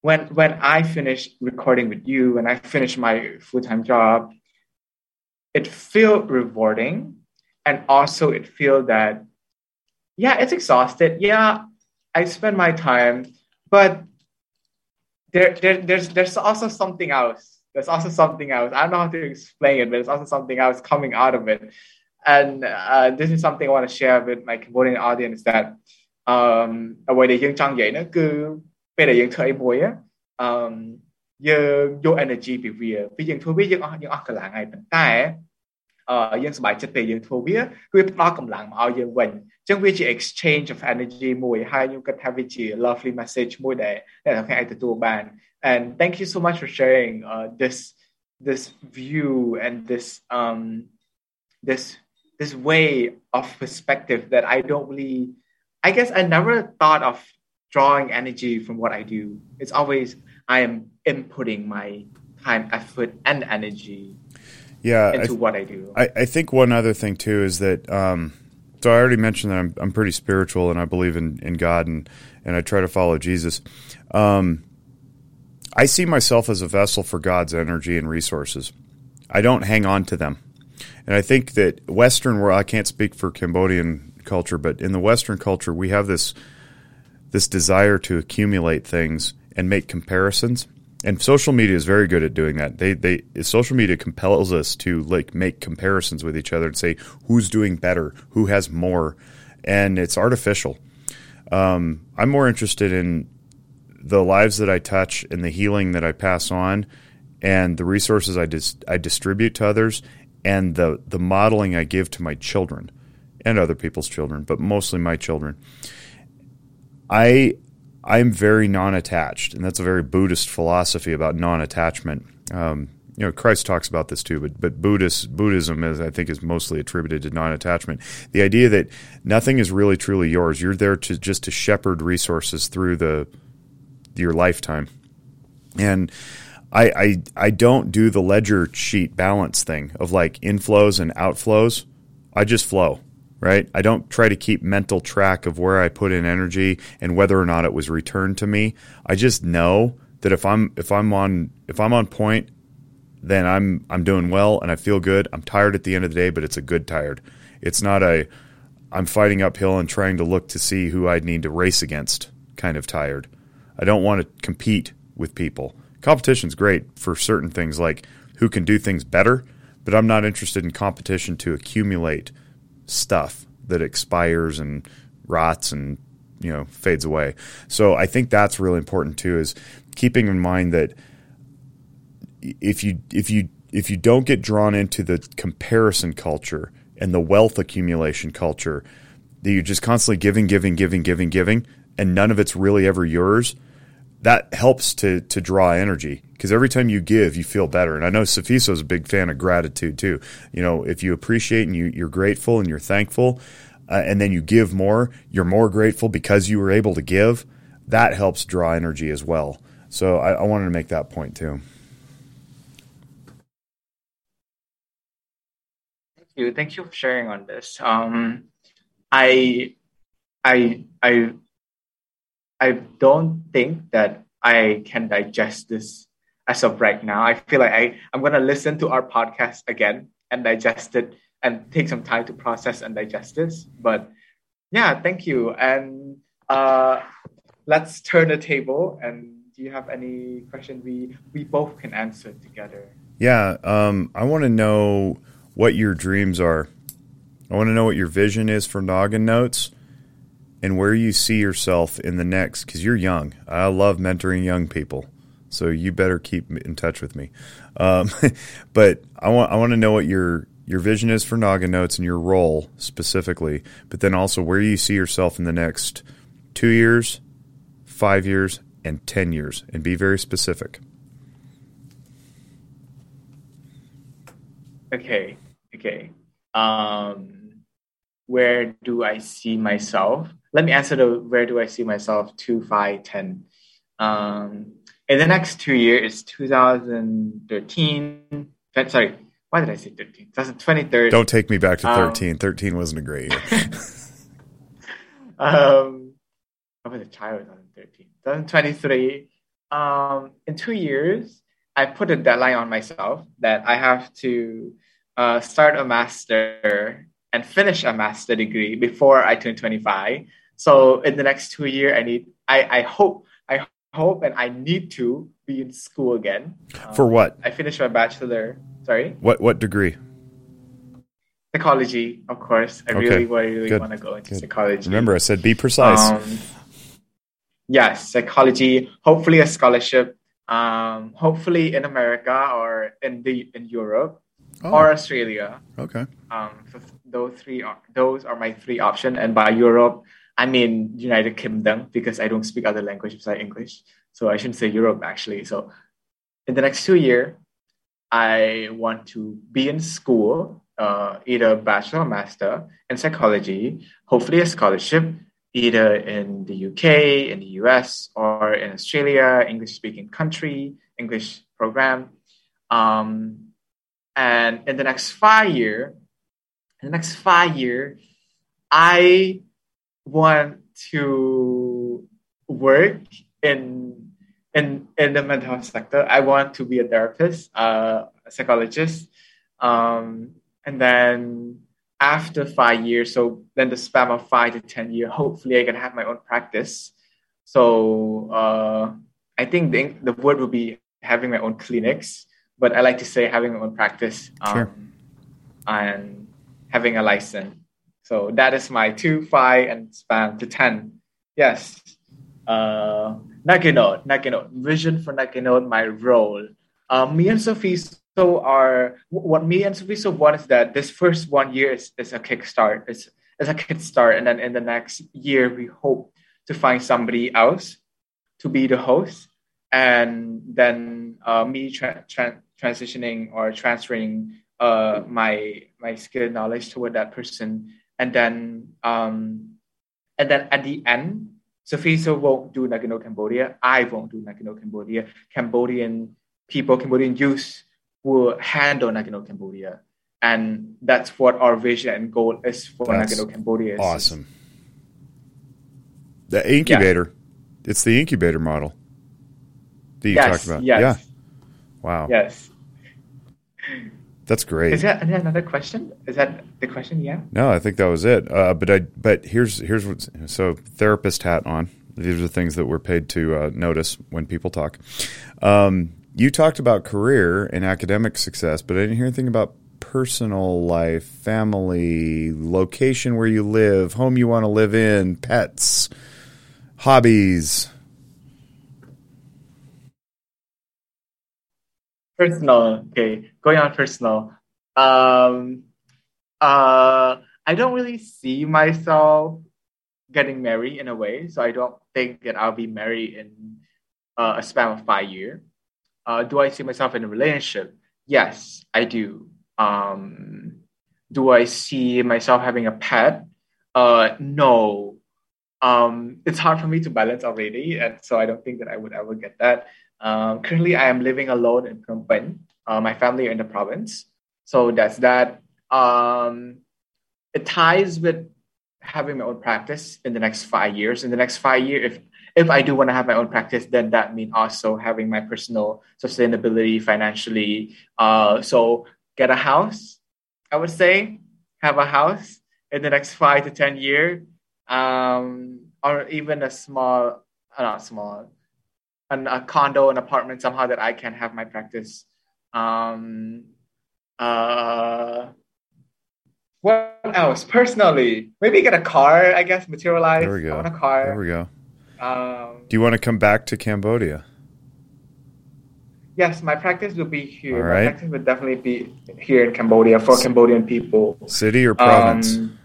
when when I finish recording with you and I finish my full-time job, it felt rewarding. And also it feel that yeah it's exhausted. Yeah i spend my time but there, there there's there's also something else. There's also something else. I don't know how to explain it but there's also something else coming out of it and uh, this is something i want to share with my cambodian audience that um អ្វីដែលយើងចង់និយាយហ្នឹងគឺពេលដែលយើងធ្វើអីមួយយើងយក energy ពីវាពេលយើងធ្វើវាយើងអស់យើងអស់កម្លាំងហើយប៉ុន្តែអឺយើងសប្បាយចិត្តពេលយើងធ្វើវាគឺផ្ដល់កម្លាំងមកឲ្យយើងវិញអញ្ចឹងវាជា exchange of energy មួយហើយខ្ញុំគិតថាវាជា lovely message មួយដែលដែលខ្ញុំអាចទទួលបាន and thank you so much for sharing uh, this this view and this um this this way of perspective that I don't really I guess I never thought of drawing energy from what I do. It's always I am inputting my time, effort, and energy yeah, into th- what I do. I, I, think one other thing too is that um, so I already mentioned that I'm I'm pretty spiritual and I believe in, in God and and I try to follow Jesus. Um, I see myself as a vessel for God's energy and resources. I don't hang on to them. And I think that Western world I can't speak for Cambodian culture, but in the Western culture we have this this desire to accumulate things and make comparisons and social media is very good at doing that. They they social media compels us to like make comparisons with each other and say who's doing better, who has more, and it's artificial. Um, I'm more interested in the lives that I touch and the healing that I pass on, and the resources I dis- I distribute to others, and the the modeling I give to my children and other people's children, but mostly my children. I I'm very non-attached, and that's a very Buddhist philosophy about non-attachment. Um, you know, Christ talks about this too, but but Buddhist Buddhism is, I think, is mostly attributed to non-attachment. The idea that nothing is really truly yours. You're there to just to shepherd resources through the your lifetime, and I I I don't do the ledger sheet balance thing of like inflows and outflows. I just flow right? I don't try to keep mental track of where I put in energy and whether or not it was returned to me. I just know that if I'm if I'm on if I'm on point, then I'm I'm doing well and I feel good. I'm tired at the end of the day, but it's a good tired. It's not a I'm fighting uphill and trying to look to see who I'd need to race against kind of tired. I don't want to compete with people. Competition's great for certain things like who can do things better, but I'm not interested in competition to accumulate stuff that expires and rots and you know fades away. So I think that's really important too is keeping in mind that if you if you if you don't get drawn into the comparison culture and the wealth accumulation culture that you're just constantly giving giving giving giving giving and none of it's really ever yours that helps to to draw energy because every time you give, you feel better. And I know Safiso is a big fan of gratitude too. You know, if you appreciate and you, you're grateful and you're thankful, uh, and then you give more, you're more grateful because you were able to give. That helps draw energy as well. So I, I wanted to make that point too. Thank you. Thank you for sharing on this. Um, I, I, I I don't think that I can digest this as of right now. I feel like I, I'm going to listen to our podcast again and digest it and take some time to process and digest this. But yeah, thank you. And uh, let's turn the table. And do you have any question we, we both can answer together? Yeah, um, I want to know what your dreams are. I want to know what your vision is for Noggin Notes and where you see yourself in the next because you're young. I love mentoring young people, so you better keep in touch with me. Um, but I want I want to know what your your vision is for Noggin Notes and your role specifically, but then also where you see yourself in the next two years, five years, and ten years, and be very specific. Okay. Okay. Um, where do I see myself? Let me answer the where do I see myself two, five, ten. Um, in the next two years, 2013. Sorry, why did I say 13? 2023. Don't take me back to 13. Um, 13 wasn't a great year. um, I was a child in 2013. 2023. Um, in two years, I put a deadline on myself that I have to uh, start a master and finish a master degree before I turn 25. So in the next two years, I need, I, I hope, I hope and I need to be in school again. For Um, what? I finished my bachelor. Sorry, What what degree? psychology, of course. I Okay, really, really good, want to go into good. psychology. Remember, I said be precise. Um, yes, psychology. Hopefully, a scholarship. Um, hopefully in America or in the in Europe oh, or Australia. okay. Um, so those three are those are my three options. And by Europe, I mean United Kingdom because I don't speak other language besides English. So I shouldn't say Europe actually. So in the next two year, I want to be in school, uh, either bachelor or master in psychology, hopefully a scholarship, either in the UK, in the US, or in Australia, English speaking country, English program. Um, and in the next five year, in the next five year, I want to work in in in the mental health sector. I want to be a therapist, uh, a psychologist, um, and then after five years, so then the span of five to ten years, hopefully I can have my own practice. So uh, I think the, the word would be having my own clinics, but I like to say having my own practice um, Sure. and having a license. So that is my two, five, and span to ten. Yes. Uh, Noggin Note, vision for Noggin Note, my role. Uh, me and Sophie so are what me and Safiso want is that this first one year is, is a kickstart. It's, it's a kickstart, and then in the next year we hope to find somebody else to be the host, and then uh, me tra- tra- transitioning or transferring uh, my my skill knowledge toward that person, and then um, and then at the end, Safiso won't do Noggin Note Cambodia. I won't do Noggin Note Cambodia. Cambodian people, Cambodian youth will handle Noggin Note Cambodia. And that's what our vision and goal is for That's Noggin Note Cambodia. Awesome. The incubator. It's the incubator model that you Yes, talked about. yes, Yeah. Wow. yes. That's great. Is that, is that another question? Is that the question? Yeah. No, I think that was it. Uh, but I but here's here's what so therapist hat on. These are the things that we're paid to uh, notice when people talk. Um, you talked about career and academic success, but I didn't hear anything about personal life, family, location where you live, home you want to live in, pets, hobbies. Personal. Okay. Going on personal. Um, uh, I don't really see myself getting married in a way. So I don't think that I'll be married in uh, a span of five years. Uh, do I see myself in a relationship? Yes, I do. Um, do I see myself having a pet? Uh, no. Um, it's hard for me to balance already, and so I don't think that I would ever get that. Um, currently, I am living alone in Phnom Penh. Uh, my family are in the province, so that's that. Um, it ties with having my own practice in the next five years. In the next five years, if if I do want to have my own practice, then that means also having my personal sustainability financially. Uh, so get a house, I would say, have a house in the next five to ten years, um, or even a small, uh, not small, an, a condo, an apartment somehow that I can have my practice. Um, uh, what else? Personally, maybe get a car. I guess materialize. There we go. I want a car. There we go. Um, Do you want to come back to Cambodia? yes, my practice will be here. All My right. practice will definitely be here in Cambodia for Cambodian people. City or province? Um,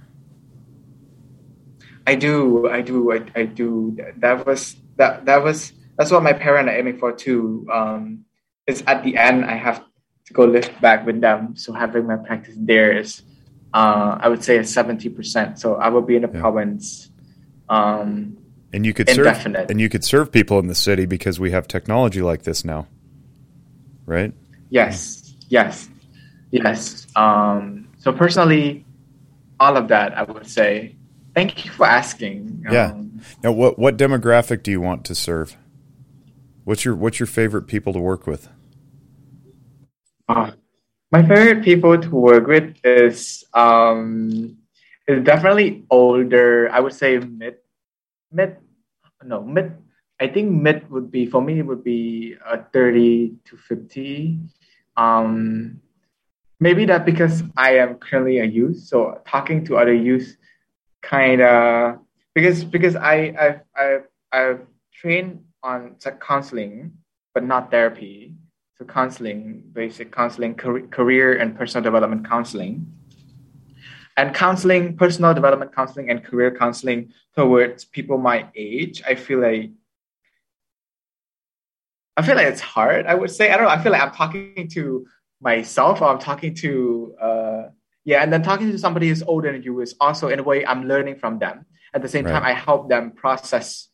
I do, I do, I, I do. That was that that was that's what my parents are aiming for too. Um, is at the end I have to go live back with them. So having my practice there is, uh, I would say, a seventy percent. So I will be in the Yeah. province. Um, and you could serve and you could serve people in the city because we have technology like this now. Right? Yes, yes, yes. Um, so personally, all of that I would say. Thank you for asking. Yeah. Um, Now, what what demographic do you want to serve? What's your what's your favorite people to work with? uh, My favorite people to work with is um, is definitely older. I would say mid, mid, no mid. I think mid would be for me It would be a thirty to fifty. Um, maybe that because I am currently a youth, so talking to other youth, kind of because because I I've I've, I've trained on counseling, but not therapy So counseling, basic counseling, career and personal development counseling. And counseling, personal development counseling, and career counseling towards people my age, I feel like I feel like it's hard. I would say I don't know. I feel like I'm talking to myself, or I'm talking to uh, yeah, and then talking to somebody who's older than you is also in a way I'm learning from them. At the same right. time, I help them process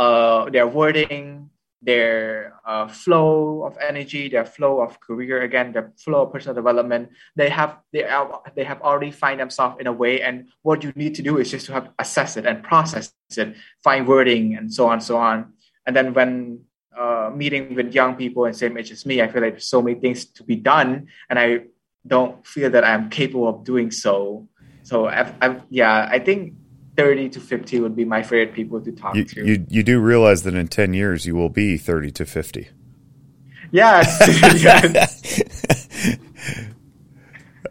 uh, their wording, their uh, flow of energy, their flow of career, again, their flow of personal development. They have they are, they have already find themselves in a way, and what you need to do is just to have assess it and process it, find wording, and so on, so on. And then when uh, meeting with young people and same age as me, I feel like there's so many things to be done, and I don't feel that I'm capable of doing so. So I've, I've yeah, I think 30 to 50 would be my favorite people to talk you, to. You, you do realize that in 10 years you will be 30 to 50. Yes.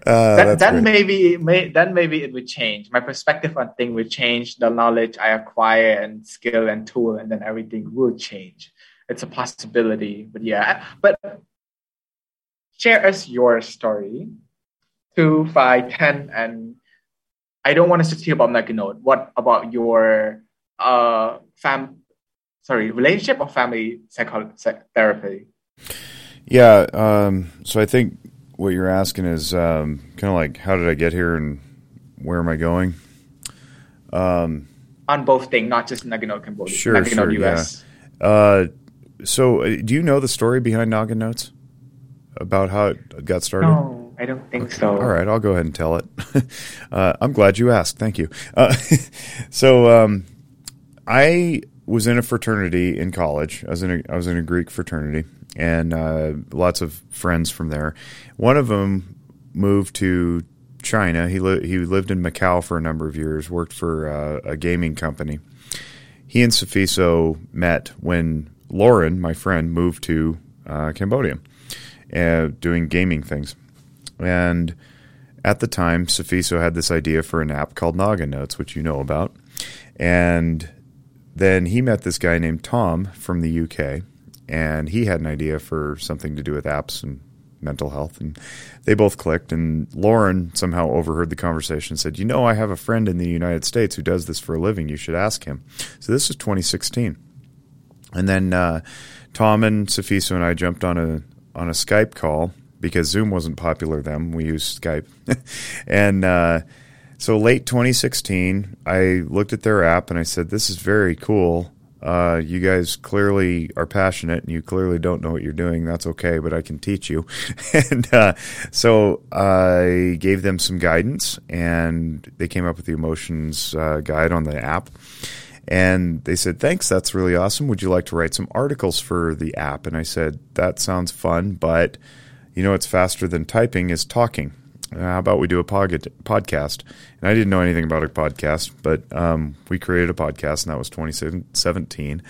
Uh, then, then maybe may, then maybe it would change. My perspective on things would change. The knowledge I acquire and skill and tool, and then everything will change. It's a possibility, but yeah. But share us your story, two, five, ten, and I don't want us to hear about Note. What about your uh fam sorry, relationship or family psychology therapy? Yeah, um, so I think what you're asking is um, kind of like how did I get here and where am I going? Um, on both things, not just Note Cambodia. Sure, Note sure, US. Yeah. Uh, so, uh, do you know the story behind Noggin Notes about how it got started? No. I don't think so. All right, I'll go ahead and tell it. uh, I'm glad you asked. Thank you. Uh, so um, I was in a fraternity in college. I was in a, I was in a Greek fraternity, and uh, lots of friends from there. One of them moved to China. He li- he lived in Macau for a number of years. Worked for uh, a gaming company. He and Safiso met when Lauren, my friend, moved to uh, Cambodia, uh, doing gaming things. And at the time, Safiso had this idea for an app called Naga Notes, which you know about. And then he met this guy named Tom from the UK, and he had an idea for something to do with apps and mental health. And they both clicked. And Lauren somehow overheard the conversation and said, You know, I have a friend in the United States who does this for a living. You should ask him. So this was 2016. And then uh, Tom and Safiso and I jumped on a on a Skype call because Zoom wasn't popular then. We used Skype. and uh, so late 2016, I looked at their app and I said, This is very cool. Uh, you guys clearly are passionate and you clearly don't know what you're doing. That's okay, but I can teach you. and uh, so I gave them some guidance and they came up with the emotions uh, guide on the app. And they said, Thanks, that's really awesome. Would you like to write some articles for the app? And I said, That sounds fun, but you know, it's faster than typing is talking. Uh, how about we do a pod- podcast? And I didn't know anything about a podcast, but um, we created a podcast, and that was 2017.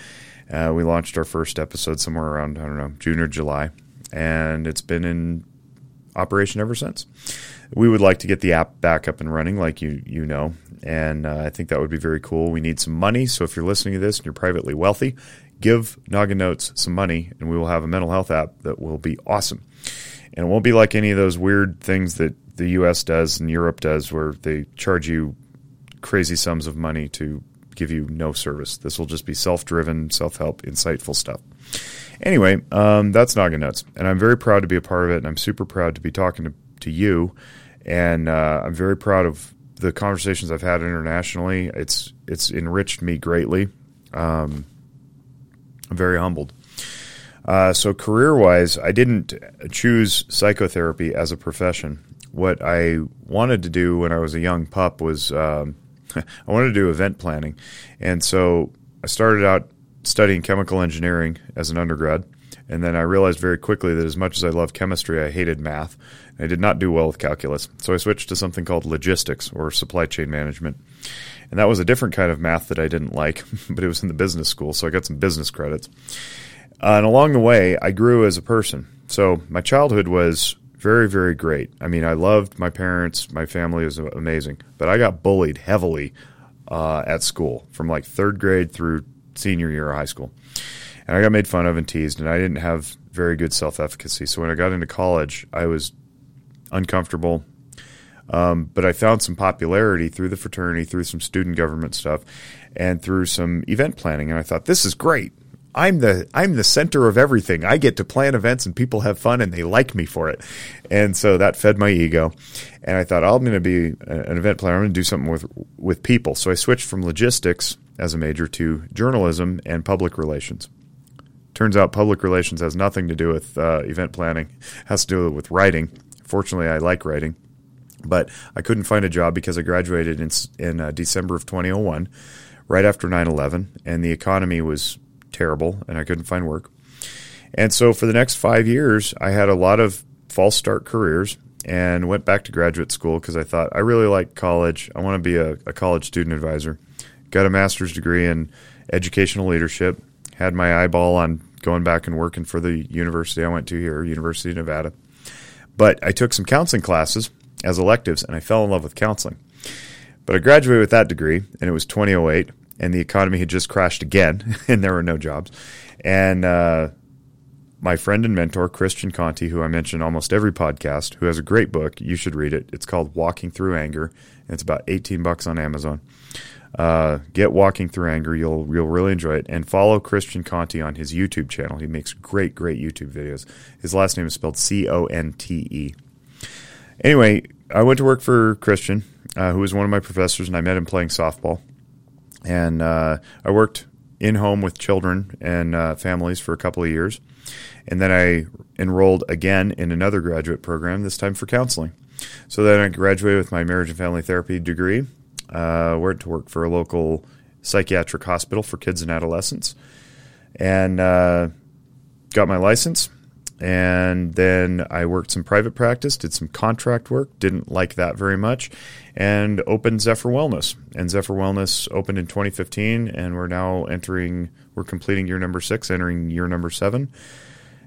Uh, we launched our first episode somewhere around, I don't know, June or July, and it's been in operation ever since. We would like to get the app back up and running, like you you know, and uh, I think that would be very cool. We need some money, so if you're listening to this and you're privately wealthy, give Noggin Notes some money, and we will have a mental health app that will be awesome and it won't be like any of those weird things that the U.S. does and Europe does, where they charge you crazy sums of money to give you no service. This will just be self-driven, self-help, insightful stuff. Anyway, um, that's Noggin Notes, and I'm very proud to be a part of it, and I'm super proud to be talking to, to you, and uh, I'm very proud of the conversations I've had internationally. It's it's enriched me greatly. Um, I'm very humbled. Uh, so career wise, I didn't choose psychotherapy as a profession. What I wanted to do when I was a young pup was um, I wanted to do event planning, and so I started out studying chemical engineering as an undergrad, And then I realized very quickly that as much as I loved chemistry, I hated math. I did not do well with calculus. So I switched to something called logistics or supply chain management. And that was a different kind of math that I didn't like, but it was in the business school, so I got some business credits. Uh, and along the way, I grew as a person. So my childhood was very, very great. I mean, I loved my parents, my family was amazing, but I got bullied heavily uh, at school from like third grade through senior year of high school. And I got made fun of and teased, and I didn't have very good self efficacy. So when I got into college, I was uncomfortable. Um, but I found some popularity through the fraternity, through some student government stuff, and through some event planning. And I thought, this is great. I'm the I'm the center of everything. I get to plan events and people have fun and they like me for it. And so that fed my ego. And I thought I'm going to be an event planner. I'm going to do something with with people. So I switched from logistics as a major to journalism and public relations. Turns out public relations has nothing to do with uh, event planning. It has to do with writing. Fortunately, I like writing, but I couldn't find a job because I graduated in in uh, December of 2001, right after 9/11, and the economy was terrible, and I couldn't find work. And so for the next five years, I had a lot of false start careers and went back to graduate school because I thought I really like college. I want to be a, a, college student advisor. Got a master's degree in educational leadership. Had my eyeball on going back and working for the university I went to here, University of Nevada. But I took some counseling classes as electives and I fell in love with counseling. But I graduated with that degree and it was 2008 and the economy had just crashed again, and there were no jobs. And uh, my friend and mentor, Christian Conte, who I mention almost every podcast, who has a great book, you should read it. It's called Walking Through Anger, and it's about 18 bucks on Amazon. Uh, get Walking Through Anger. You'll you'll really enjoy it. And follow Christian Conte on his YouTube channel. He makes great, great YouTube videos. His last name is spelled C O N T E. Anyway, I went to work for Christian, uh, who was one of my professors, and I met him playing softball and uh, I worked in home with children and uh, families for a couple of years, and then I enrolled again in another graduate program. This time for counseling. So then I graduated with my marriage and family therapy degree. Uh, went to work for a local psychiatric hospital for kids and adolescents, and uh, got my license and then I worked some private practice, did some contract work, didn't like that very much, and opened Zephyr Wellness. And Zephyr Wellness opened in 2015, and we're now entering, we're completing year number six, entering year number seven,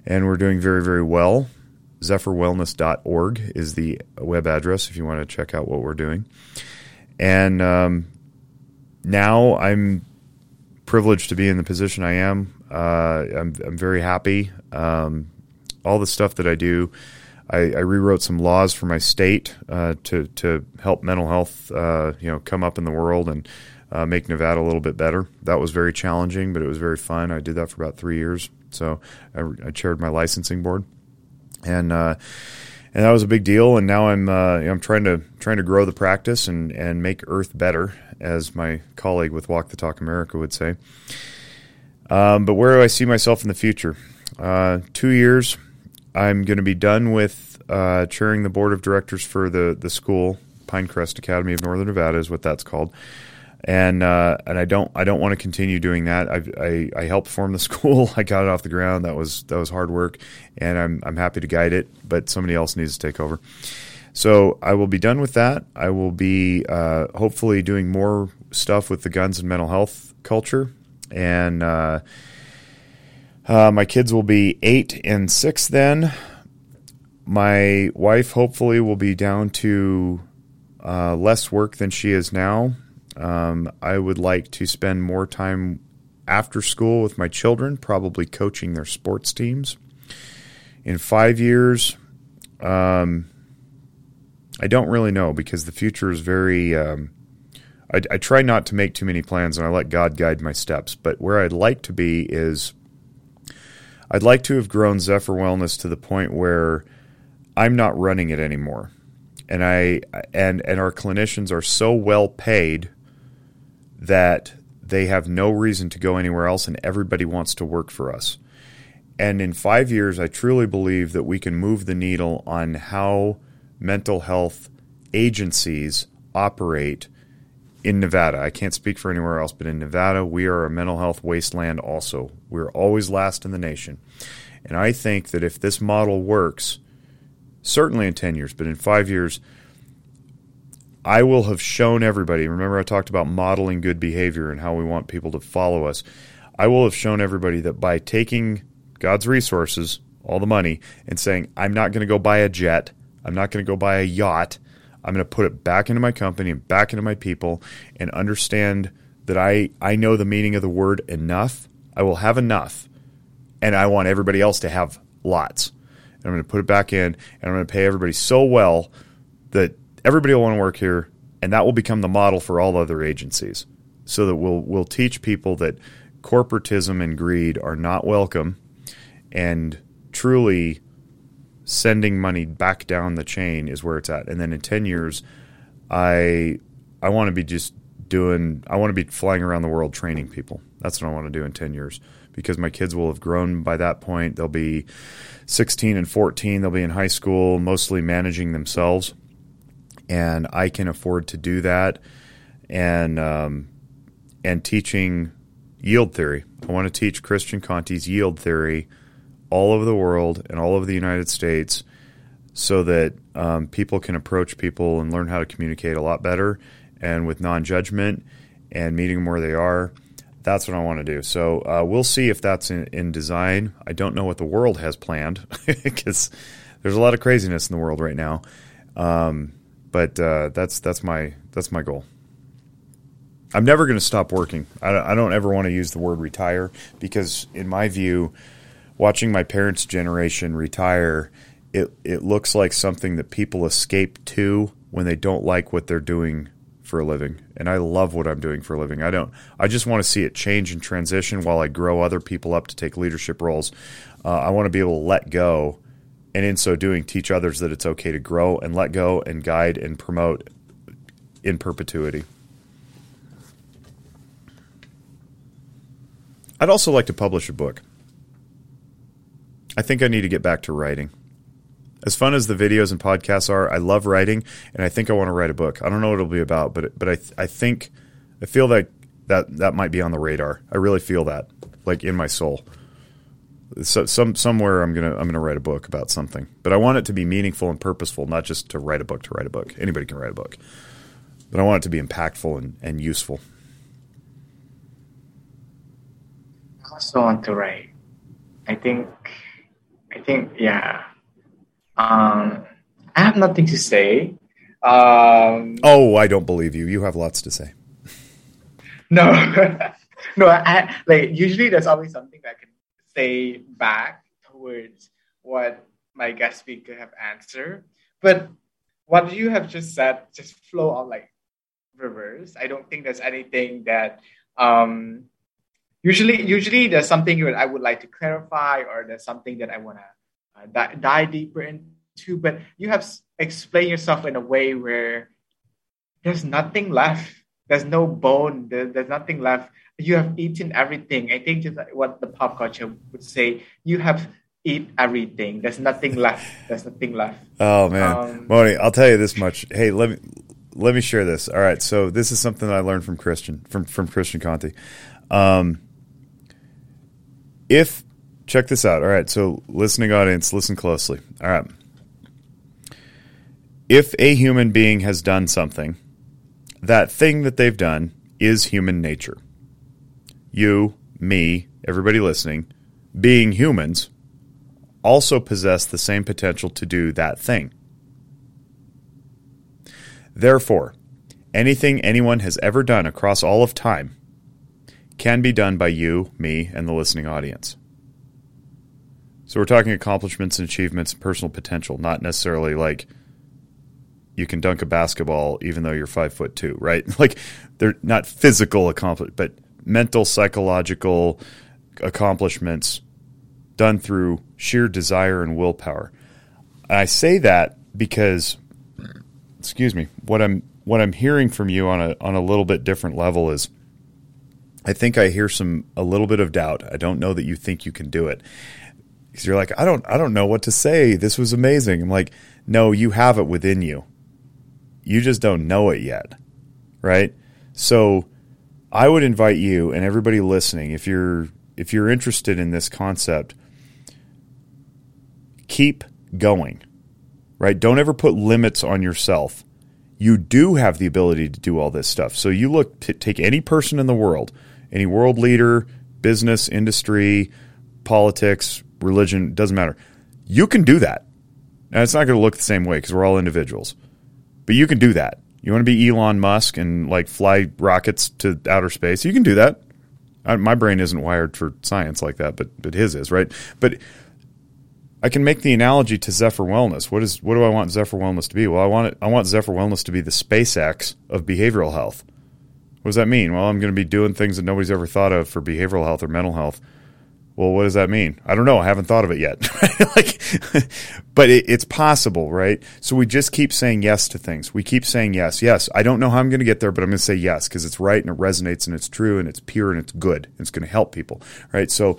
and we're doing very, very well. ZephyrWellness.org is the web address if you want to check out what we're doing. And um, now I'm privileged to be in the position I am. Uh, I'm, I'm very happy. Um, all the stuff that I do. I, I rewrote some laws for my state uh, to to help mental health, uh, you know, come up in the world and uh, make Nevada a little bit better. That was very challenging, but it was very fun. I did that for about three years. So I, I chaired my licensing board, and uh, and that was a big deal. And now I'm uh, I'm trying to trying to grow the practice and and make Earth better, as my colleague with Walk the Talk America would say. Um, but where do I see myself in the future? Uh, two years I'm going to be done with uh, chairing the board of directors for the the school, Pinecrest Academy of Northern Nevada is what that's called. And uh, and I don't I don't want to continue doing that. I, I, I helped form the school. I got it off the ground. That was that was hard work, and I'm I'm happy to guide it. But somebody else needs to take over. So I will be done with that. I will be uh, hopefully doing more stuff with the guns and mental health culture, and uh, my kids will be eight and six then. My wife hopefully will be down to uh, less work than she is now. Um, I would like to spend more time after school with my children, probably coaching their sports teams. In five years, um, I don't really know because the future is very. Um, I, I, try not to make too many plans and I let God guide my steps. But where I'd like to be is I'd like to have grown Zephyr Wellness to the point where I'm not running it anymore. And I and and our clinicians are so well paid that they have no reason to go anywhere else and everybody wants to work for us. And in 5 years I truly believe that we can move the needle on how mental health agencies operate in Nevada. I can't speak for anywhere else, but in Nevada, we are a mental health wasteland also. We're always last in the nation. And I think that if this model works, certainly in 10 years, but in five years, I will have shown everybody. Remember, I talked about modeling good behavior and how we want people to follow us. I will have shown everybody that by taking God's resources, all the money, and saying, I'm not going to go buy a jet, I'm not going to go buy a yacht, I'm going to put it back into my company and back into my people and understand that I, I know the meaning of the word enough. I will have enough. And I want everybody else to have lots. And I'm going to put it back in and I'm going to pay everybody so well that everybody will want to work here. And that will become the model for all other agencies. So that we'll, we'll teach people that corporatism and greed are not welcome and truly sending money back down the chain is where it's at. And then in 10 years, I I want to be just doing I want to be flying around the world training people. That's what I want to do in 10 years because my kids will have grown by that point. They'll be 16 and 14, they'll be in high school, mostly managing themselves. And I can afford to do that and um, and teaching yield theory. I want to teach Christian Conte's yield theory all over the world and all over the United States so that um, people can approach people and learn how to communicate a lot better and with non judgment and meeting them where they are. That's what I want to do. So uh, we'll see if that's in, in, design. I don't know what the world has planned because there's a lot of craziness in the world right now. Um, but uh, that's that's my that's my goal. I'm never going to stop working. I, I don't ever want to use the word retire because, in my view, watching my parents' generation retire, it it looks like something that people escape to when they don't like what they're doing for a living. And I love what I'm doing for a living. I don't. I just want to see it change and transition while I grow other people up to take leadership roles. Uh, I want to be able to let go, and in so doing, teach others that it's okay to grow and let go and guide and promote in perpetuity. I'd also like to publish a book. I think I need to get back to writing. As fun as the videos and podcasts are, I love writing, and I think I want to write a book. I don't know what it'll be about, but but I I think I feel that that that might be on the radar. I really feel that, like in my soul. So some somewhere I'm gonna I'm gonna write a book about something, but I want it to be meaningful and purposeful, not just to write a book to write a book. Anybody can write a book, but I want it to be impactful and, and useful. I also want to write. I think I think yeah. Um, I have nothing to say. Um, oh, I don't believe you. You have lots to say. No, no. I, like usually, there's always something I can say back towards what my guest speaker have answered. But what you have just said just flow on like reverse. I don't think there's anything that um, usually usually there's something that I would like to clarify or there's something that I want to uh, dive, dive deeper into. But you have explained yourself in a way where there's nothing left. There's no bone. There, there's nothing left. You have eaten everything. I think just what the pop culture would say. You have eat everything. There's nothing left. There's nothing left. Oh man, um, Moni, I'll tell you this much. Hey, let me let me share this. All right, so this is something that I learned from Christian from from Christian Conte. Um, if check this out. All right, so listening audience, listen closely. All right. If a human being has done something, that thing that they've done is human nature. You, me, everybody listening, being humans, also possess the same potential to do that thing. Therefore, anything anyone has ever done across all of time can be done by you, me, and the listening audience. So we're talking accomplishments and achievements and personal potential, not necessarily like you can dunk a basketball even though you're five foot two, right? Like they're not physical accomplishments, but mental, psychological accomplishments done through sheer desire and willpower. And I say that because, excuse me, what I'm what I'm hearing from you on a on a little bit different level is I think I hear some a little bit of doubt. I don't know that you think you can do it. Because you're like, I don't I don't know what to say. This was amazing. I'm like, no, you have it within you. You just don't know it yet. Right? So I would invite you and everybody listening, if you're if you're interested in this concept, keep going, right? Don't ever put limits on yourself. You do have the ability to do all this stuff. So you look, take any person in the world, any world leader, business, industry, politics, religion, doesn't matter. You can do that. Now, it's not going to look the same way because we're all individuals, but you can do that. You want to be Elon Musk and like fly rockets to outer space? You can do that. I, my brain isn't wired for science like that, but but his is right. But I can make the analogy to Zephyr Wellness. What is what do I want Zephyr Wellness to be? Well, I want it, I want Zephyr Wellness to be the SpaceX of behavioral health. What does that mean? Well, I'm going to be doing things that nobody's ever thought of for behavioral health or mental health. Well, what does that mean? I don't know. I haven't thought of it yet. like, but it, it's possible, right? So we just keep saying yes to things. We keep saying yes, yes. I don't know how I'm going to get there, but I'm going to say yes because it's right and it resonates and it's true and it's pure and it's good. And it's going to help people, right? So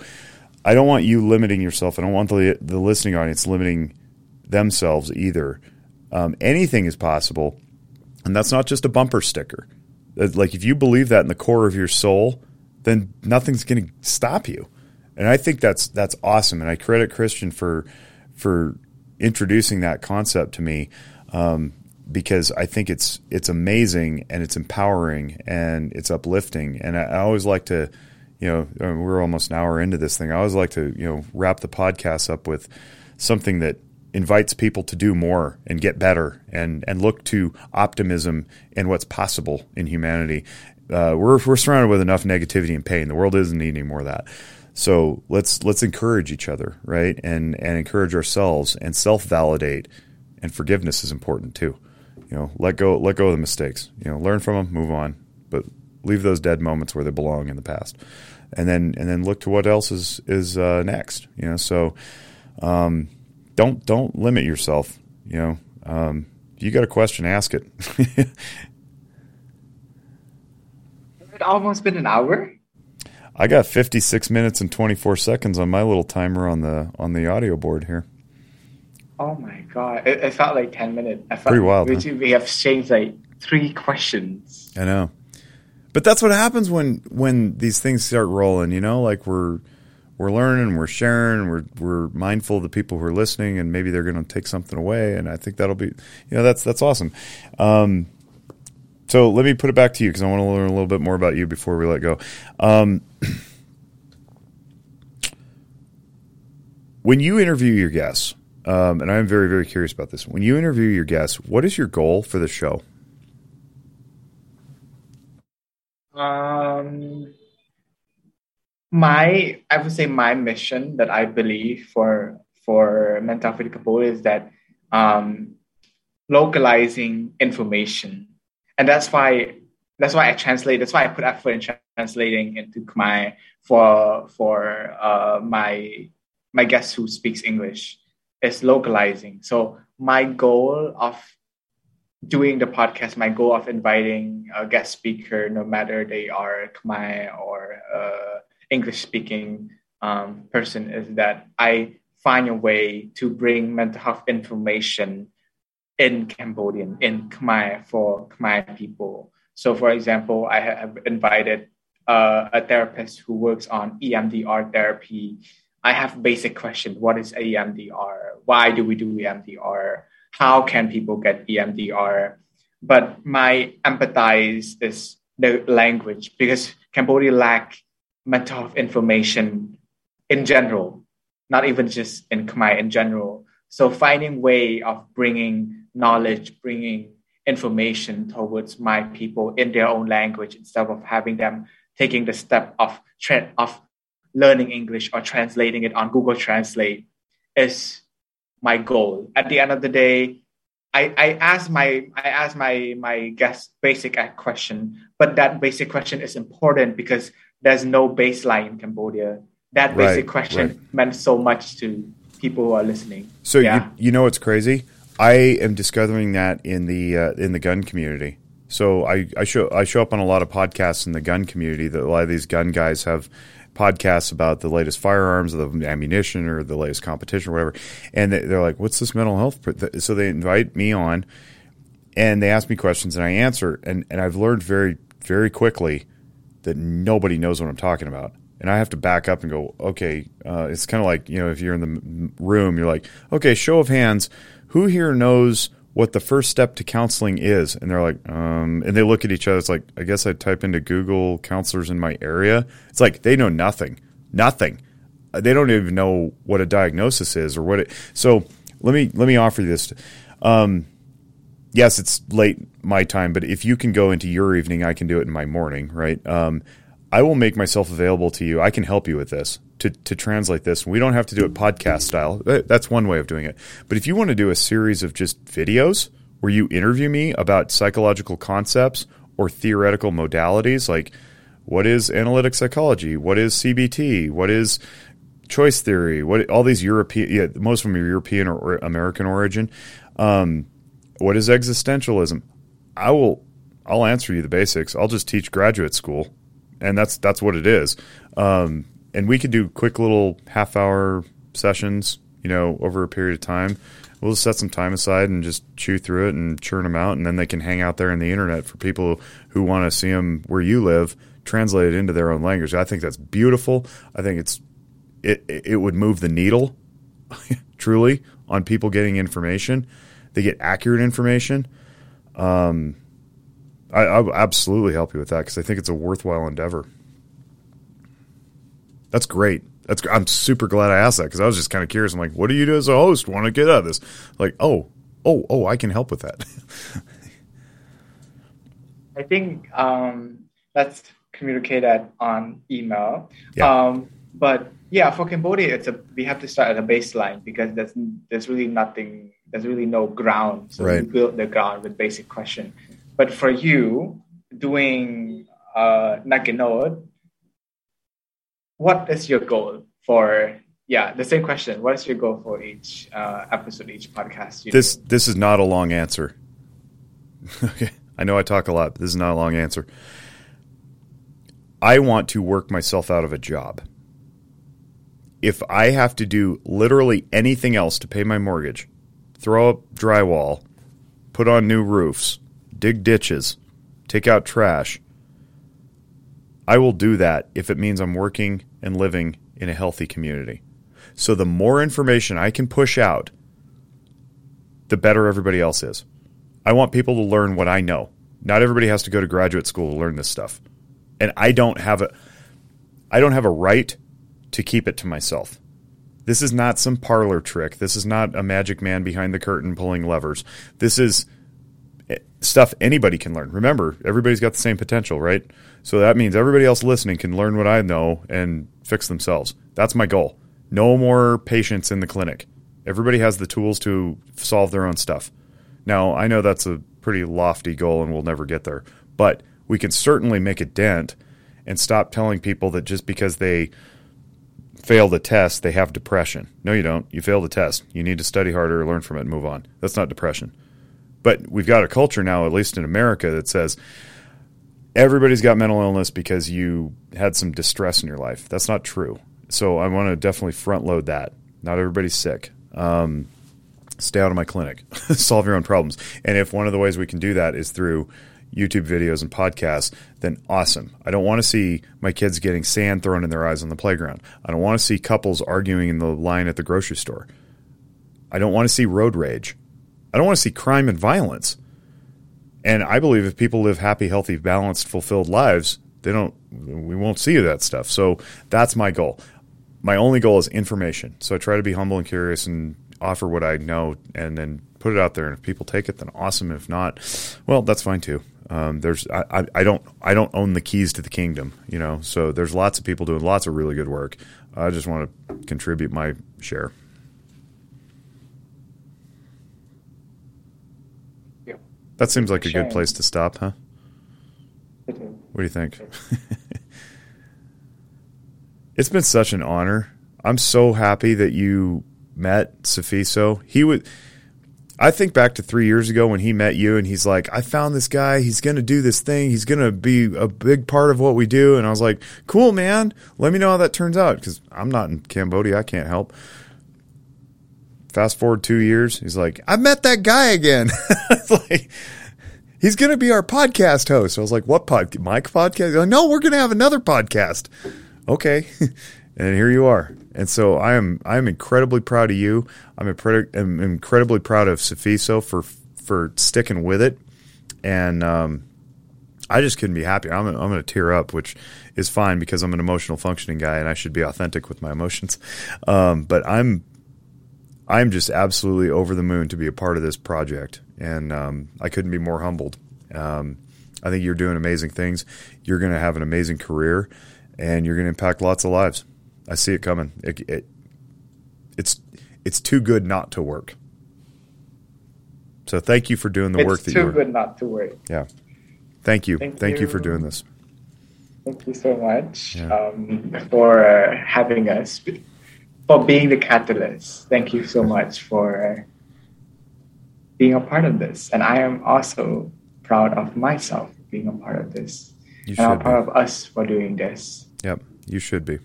I don't want you limiting yourself. I don't want the the listening audience limiting themselves either. Um, anything is possible, and that's not just a bumper sticker. Like if you believe that in the core of your soul, then nothing's going to stop you and I think that's that's awesome. And I credit Christian for for introducing that concept to me um, because I think it's it's amazing and it's empowering and it's uplifting. And I, I always like to, you know, we're almost an hour into this thing. I always like to you know wrap the podcast up with something that invites people to do more and get better and and look to optimism and what's possible in humanity. Uh, we're we're surrounded with enough negativity and pain. The world doesn't need any more of that. So let's let's encourage each other, right? And and encourage ourselves and self validate. And forgiveness is important too. You know, let go let go of the mistakes. You know, learn from them, move on, but leave those dead moments where they belong in the past, and then and then look to what else is is uh, next. You know, so um, don't don't limit yourself. You know, um, you got a question, ask it. it almost been an hour. I got 56 minutes and 24 seconds on my little timer on the on the audio board here. Oh my god! It, it felt like 10 minutes. I felt Pretty wild. We, huh? we have changed like three questions. I know, but that's what happens when when these things start rolling. You know, like we're we're learning, we're sharing, we're we're mindful of the people who are listening, and maybe they're going to take something away. And I think that'll be, you know, that's that's awesome. Um, so let me put it back to you because I want to learn a little bit more about you before we let go. Um, when you interview your guests, um, and I'm very, very curious about this. When you interview your guests, what is your goal for the show? Um, my, I would say my mission that I believe for for Mental Health Cambodia is that um, localizing information and that's why that's why I translate. That's why I put effort in translating into Khmer for for uh, my my guest who speaks English. Is localizing. So my goal of doing the podcast, my goal of inviting a guest speaker, no matter they are Khmer or uh, English speaking um, person, is that I find a way to bring mental health information in Cambodian, in Khmer for Khmer people. So, for example, I have invited uh, a therapist who works on EMDR therapy. I have basic question: What is EMDR? Why do we do EMDR? How can people get EMDR? But my empathize is the language because Cambodia lack mental health information in general, not even just in Khmer in general. So finding way of bringing knowledge, bringing information towards my people in their own language instead of having them taking the step of tra- of learning English or translating it on Google Translate is my goal. At the end of the day, I, I ask my I ask my my guest basic question, but that basic question is important because there's no baseline in Cambodia. That basic right, question right. meant so much to people who are listening. So yeah. you, you know what's crazy? I am discovering that in the uh, in the gun community. So I, I show I show up on a lot of podcasts in the gun community. That a lot of these gun guys have podcasts about the latest firearms, or the ammunition, or the latest competition, or whatever. And they're like, "What's this mental health?" So they invite me on, and they ask me questions, and I answer. And and I've learned very very quickly that nobody knows what I'm talking about. and I have to back up and go, okay, uh, it's kind of like, you know, if you're in the room, you're like, okay, show of hands, who here knows what the first step to counseling is? And they're like, um, and they look at each other. It's like, I guess I type into Google counselors in my area. It's like, they know nothing, nothing. Uh, They don't even know what a diagnosis is or what it. So let me, let me offer you this. Um, yes, it's late my time, but if you can go into your evening, I can do it in my morning, right? Um, I will make myself available to you. I can help you with this to, to translate this. We don't have to do it podcast style. That's one way of doing it. But if you want to do a series of just videos where you interview me about psychological concepts or theoretical modalities, like what is analytic psychology? What is CBT? What is choice theory? What all these European, yeah, most of them are European or, or American origin. Um, what is existentialism? I will I'll answer you the basics. I'll just teach graduate school, and that's that's what it is. Um, and we could do quick little half hour sessions, you know, over a period of time. We'll just set some time aside and just chew through it and churn them out, and then they can hang out there in the internet for people who want to see them where you live, translated into their own language. I think that's beautiful. I think it's it it would move the needle truly on people getting information. They get accurate information. Um, I, I will absolutely help you with that because I think it's a worthwhile endeavor. That's great. That's I'm super glad I asked that because I was just kind of curious. I'm like, what do you do as a host want to get out of this? Like, oh, oh, oh, I can help with that. I think um, let's communicate that on email. Yeah. Um, but yeah, for Cambodia, it's a we have to start at a baseline because there's there's really nothing, there's really no ground. So Right. we build the ground with basic question. But for you, doing uh, Noggin Note, what is your goal for? Yeah, the same question. What is your goal for each uh, episode, each podcast? You this do? this is not a long answer. okay, I know I talk a lot, but this is not a long answer. I want to work myself out of a job. If I have to do literally anything else to pay my mortgage, throw up drywall, put on new roofs, dig ditches, take out trash, I will do that if it means I'm working and living in a healthy community. So the more information I can push out, the better everybody else is. I want people to learn what I know. Not everybody has to go to graduate school to learn this stuff. And I don't have a I don't have a right to keep it to myself. This is not some parlor trick. This is not a magic man behind the curtain pulling levers. This is eh, stuff anybody can learn. Remember, everybody's got the same potential, right? So that means everybody else listening can learn what I know and fix themselves. That's my goal. No more patients in the clinic. Everybody has the tools to solve their own stuff. Now, I know that's a pretty lofty goal and we'll never get there, but we can certainly make a dent and stop telling people that just because they fail the test, they have depression. No, you don't. You fail the test. You need to study harder, learn from it, and move on. That's not depression. But we've got a culture now, at least in America, that says everybody's got mental illness because you had some distress in your life. That's not true. So I want to definitely front load that. Not everybody's sick. Um, stay out of my clinic. Solve your own problems. And if one of the ways we can do that is through YouTube videos and podcasts, then awesome. I don't want to see my kids getting sand thrown in their eyes on the playground. I don't want to see couples arguing in the line at the grocery store. I don't want to see road rage. I don't want to see crime and violence. And I believe if people live happy, healthy, balanced, fulfilled lives, they don't we won't see that stuff. So that's my goal. My only goal is information. So I try to be humble and curious and offer what I know and then put it out there. And if people take it, then awesome. If not, well, that's fine too. Um, there's I, I, don't I don't own the keys to the kingdom, you know. So there's lots of people doing lots of really good work. I just want to contribute my share. Yep. That seems like a good place to stop, huh? What do you think? it's been such an honor. I'm so happy that you met Safiso. He would. I think back to three years ago when he met you, and he's like, "I found this guy. He's going to do this thing. He's going to be a big part of what we do." And I was like, "Cool, man. Let me know how that turns out." Because I'm not in Cambodia. I can't help. Fast forward two years, he's like, "I met that guy again." like he's going to be our podcast host. I was like, what podcast? Mike podcast? Like, no, we're going to have another podcast. okay. and here you are. And so I am I am incredibly proud of you. I'm, I'm incredibly proud of Safiso for for sticking with it. And um, I just couldn't be happier. I'm, I'm going to tear up, which is fine because I'm an emotional functioning guy and I should be authentic with my emotions. Um, but I'm I'm just absolutely over the moon to be a part of this project, and um, I couldn't be more humbled. Um, I think you're doing amazing things. You're going to have an amazing career, and you're going to impact lots of lives. I see it coming. It, it, it's it's too good not to work. So thank you for doing the it's work that too you're. good not to work. Yeah. Thank you. Thank Thank, you. you. for doing this. Thank you so much Yeah. um, for uh, having us, for being the catalyst. Thank you so much for being a part of this. And I am also proud of myself being a part of this. You and I'm proud be. of us for doing this. Yep, you should be.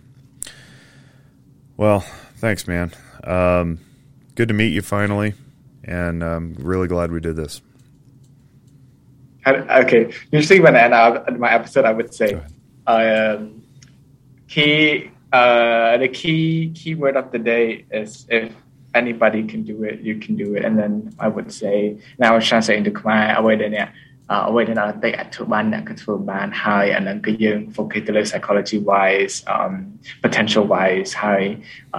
Well, thanks, man. Um, good to meet you finally, and I'm really glad we did this. Okay, usually when I end my episode, I would say, um, key uh, the key key word of the day is if anybody can do it, you can do it. And then I would say, now I was translating to Khmer, I would. អ្នកអឺអ្វីដែលអ្នកតែអាចធ្វើបានអ្នកក៏ធ្វើបានហើយអាហ្នឹងគឺយើង focus ទៅលើ psychology wise um potential wise ហើយ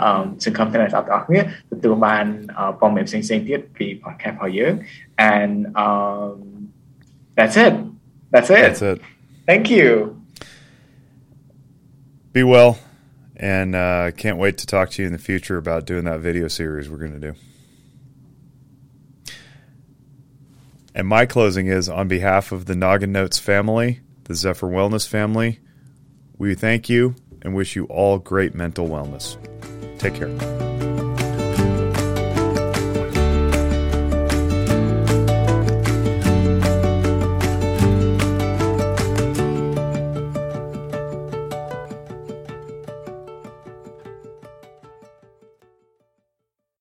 um សង្ឃឹមថាអ្នកទាំងអស់គ្នាទទួលបានអឺព័ត៌មានផ្សេងៗទៀតពី podcast របស់យើង and um that's it that's it That's it. thank you Be well, and uh, can't wait to talk to you in the future about doing that video series we're going to do. And my closing is on behalf of the Noggin Notes family, the Zephyr Wellness family, we thank you and wish you all great mental wellness. Take care.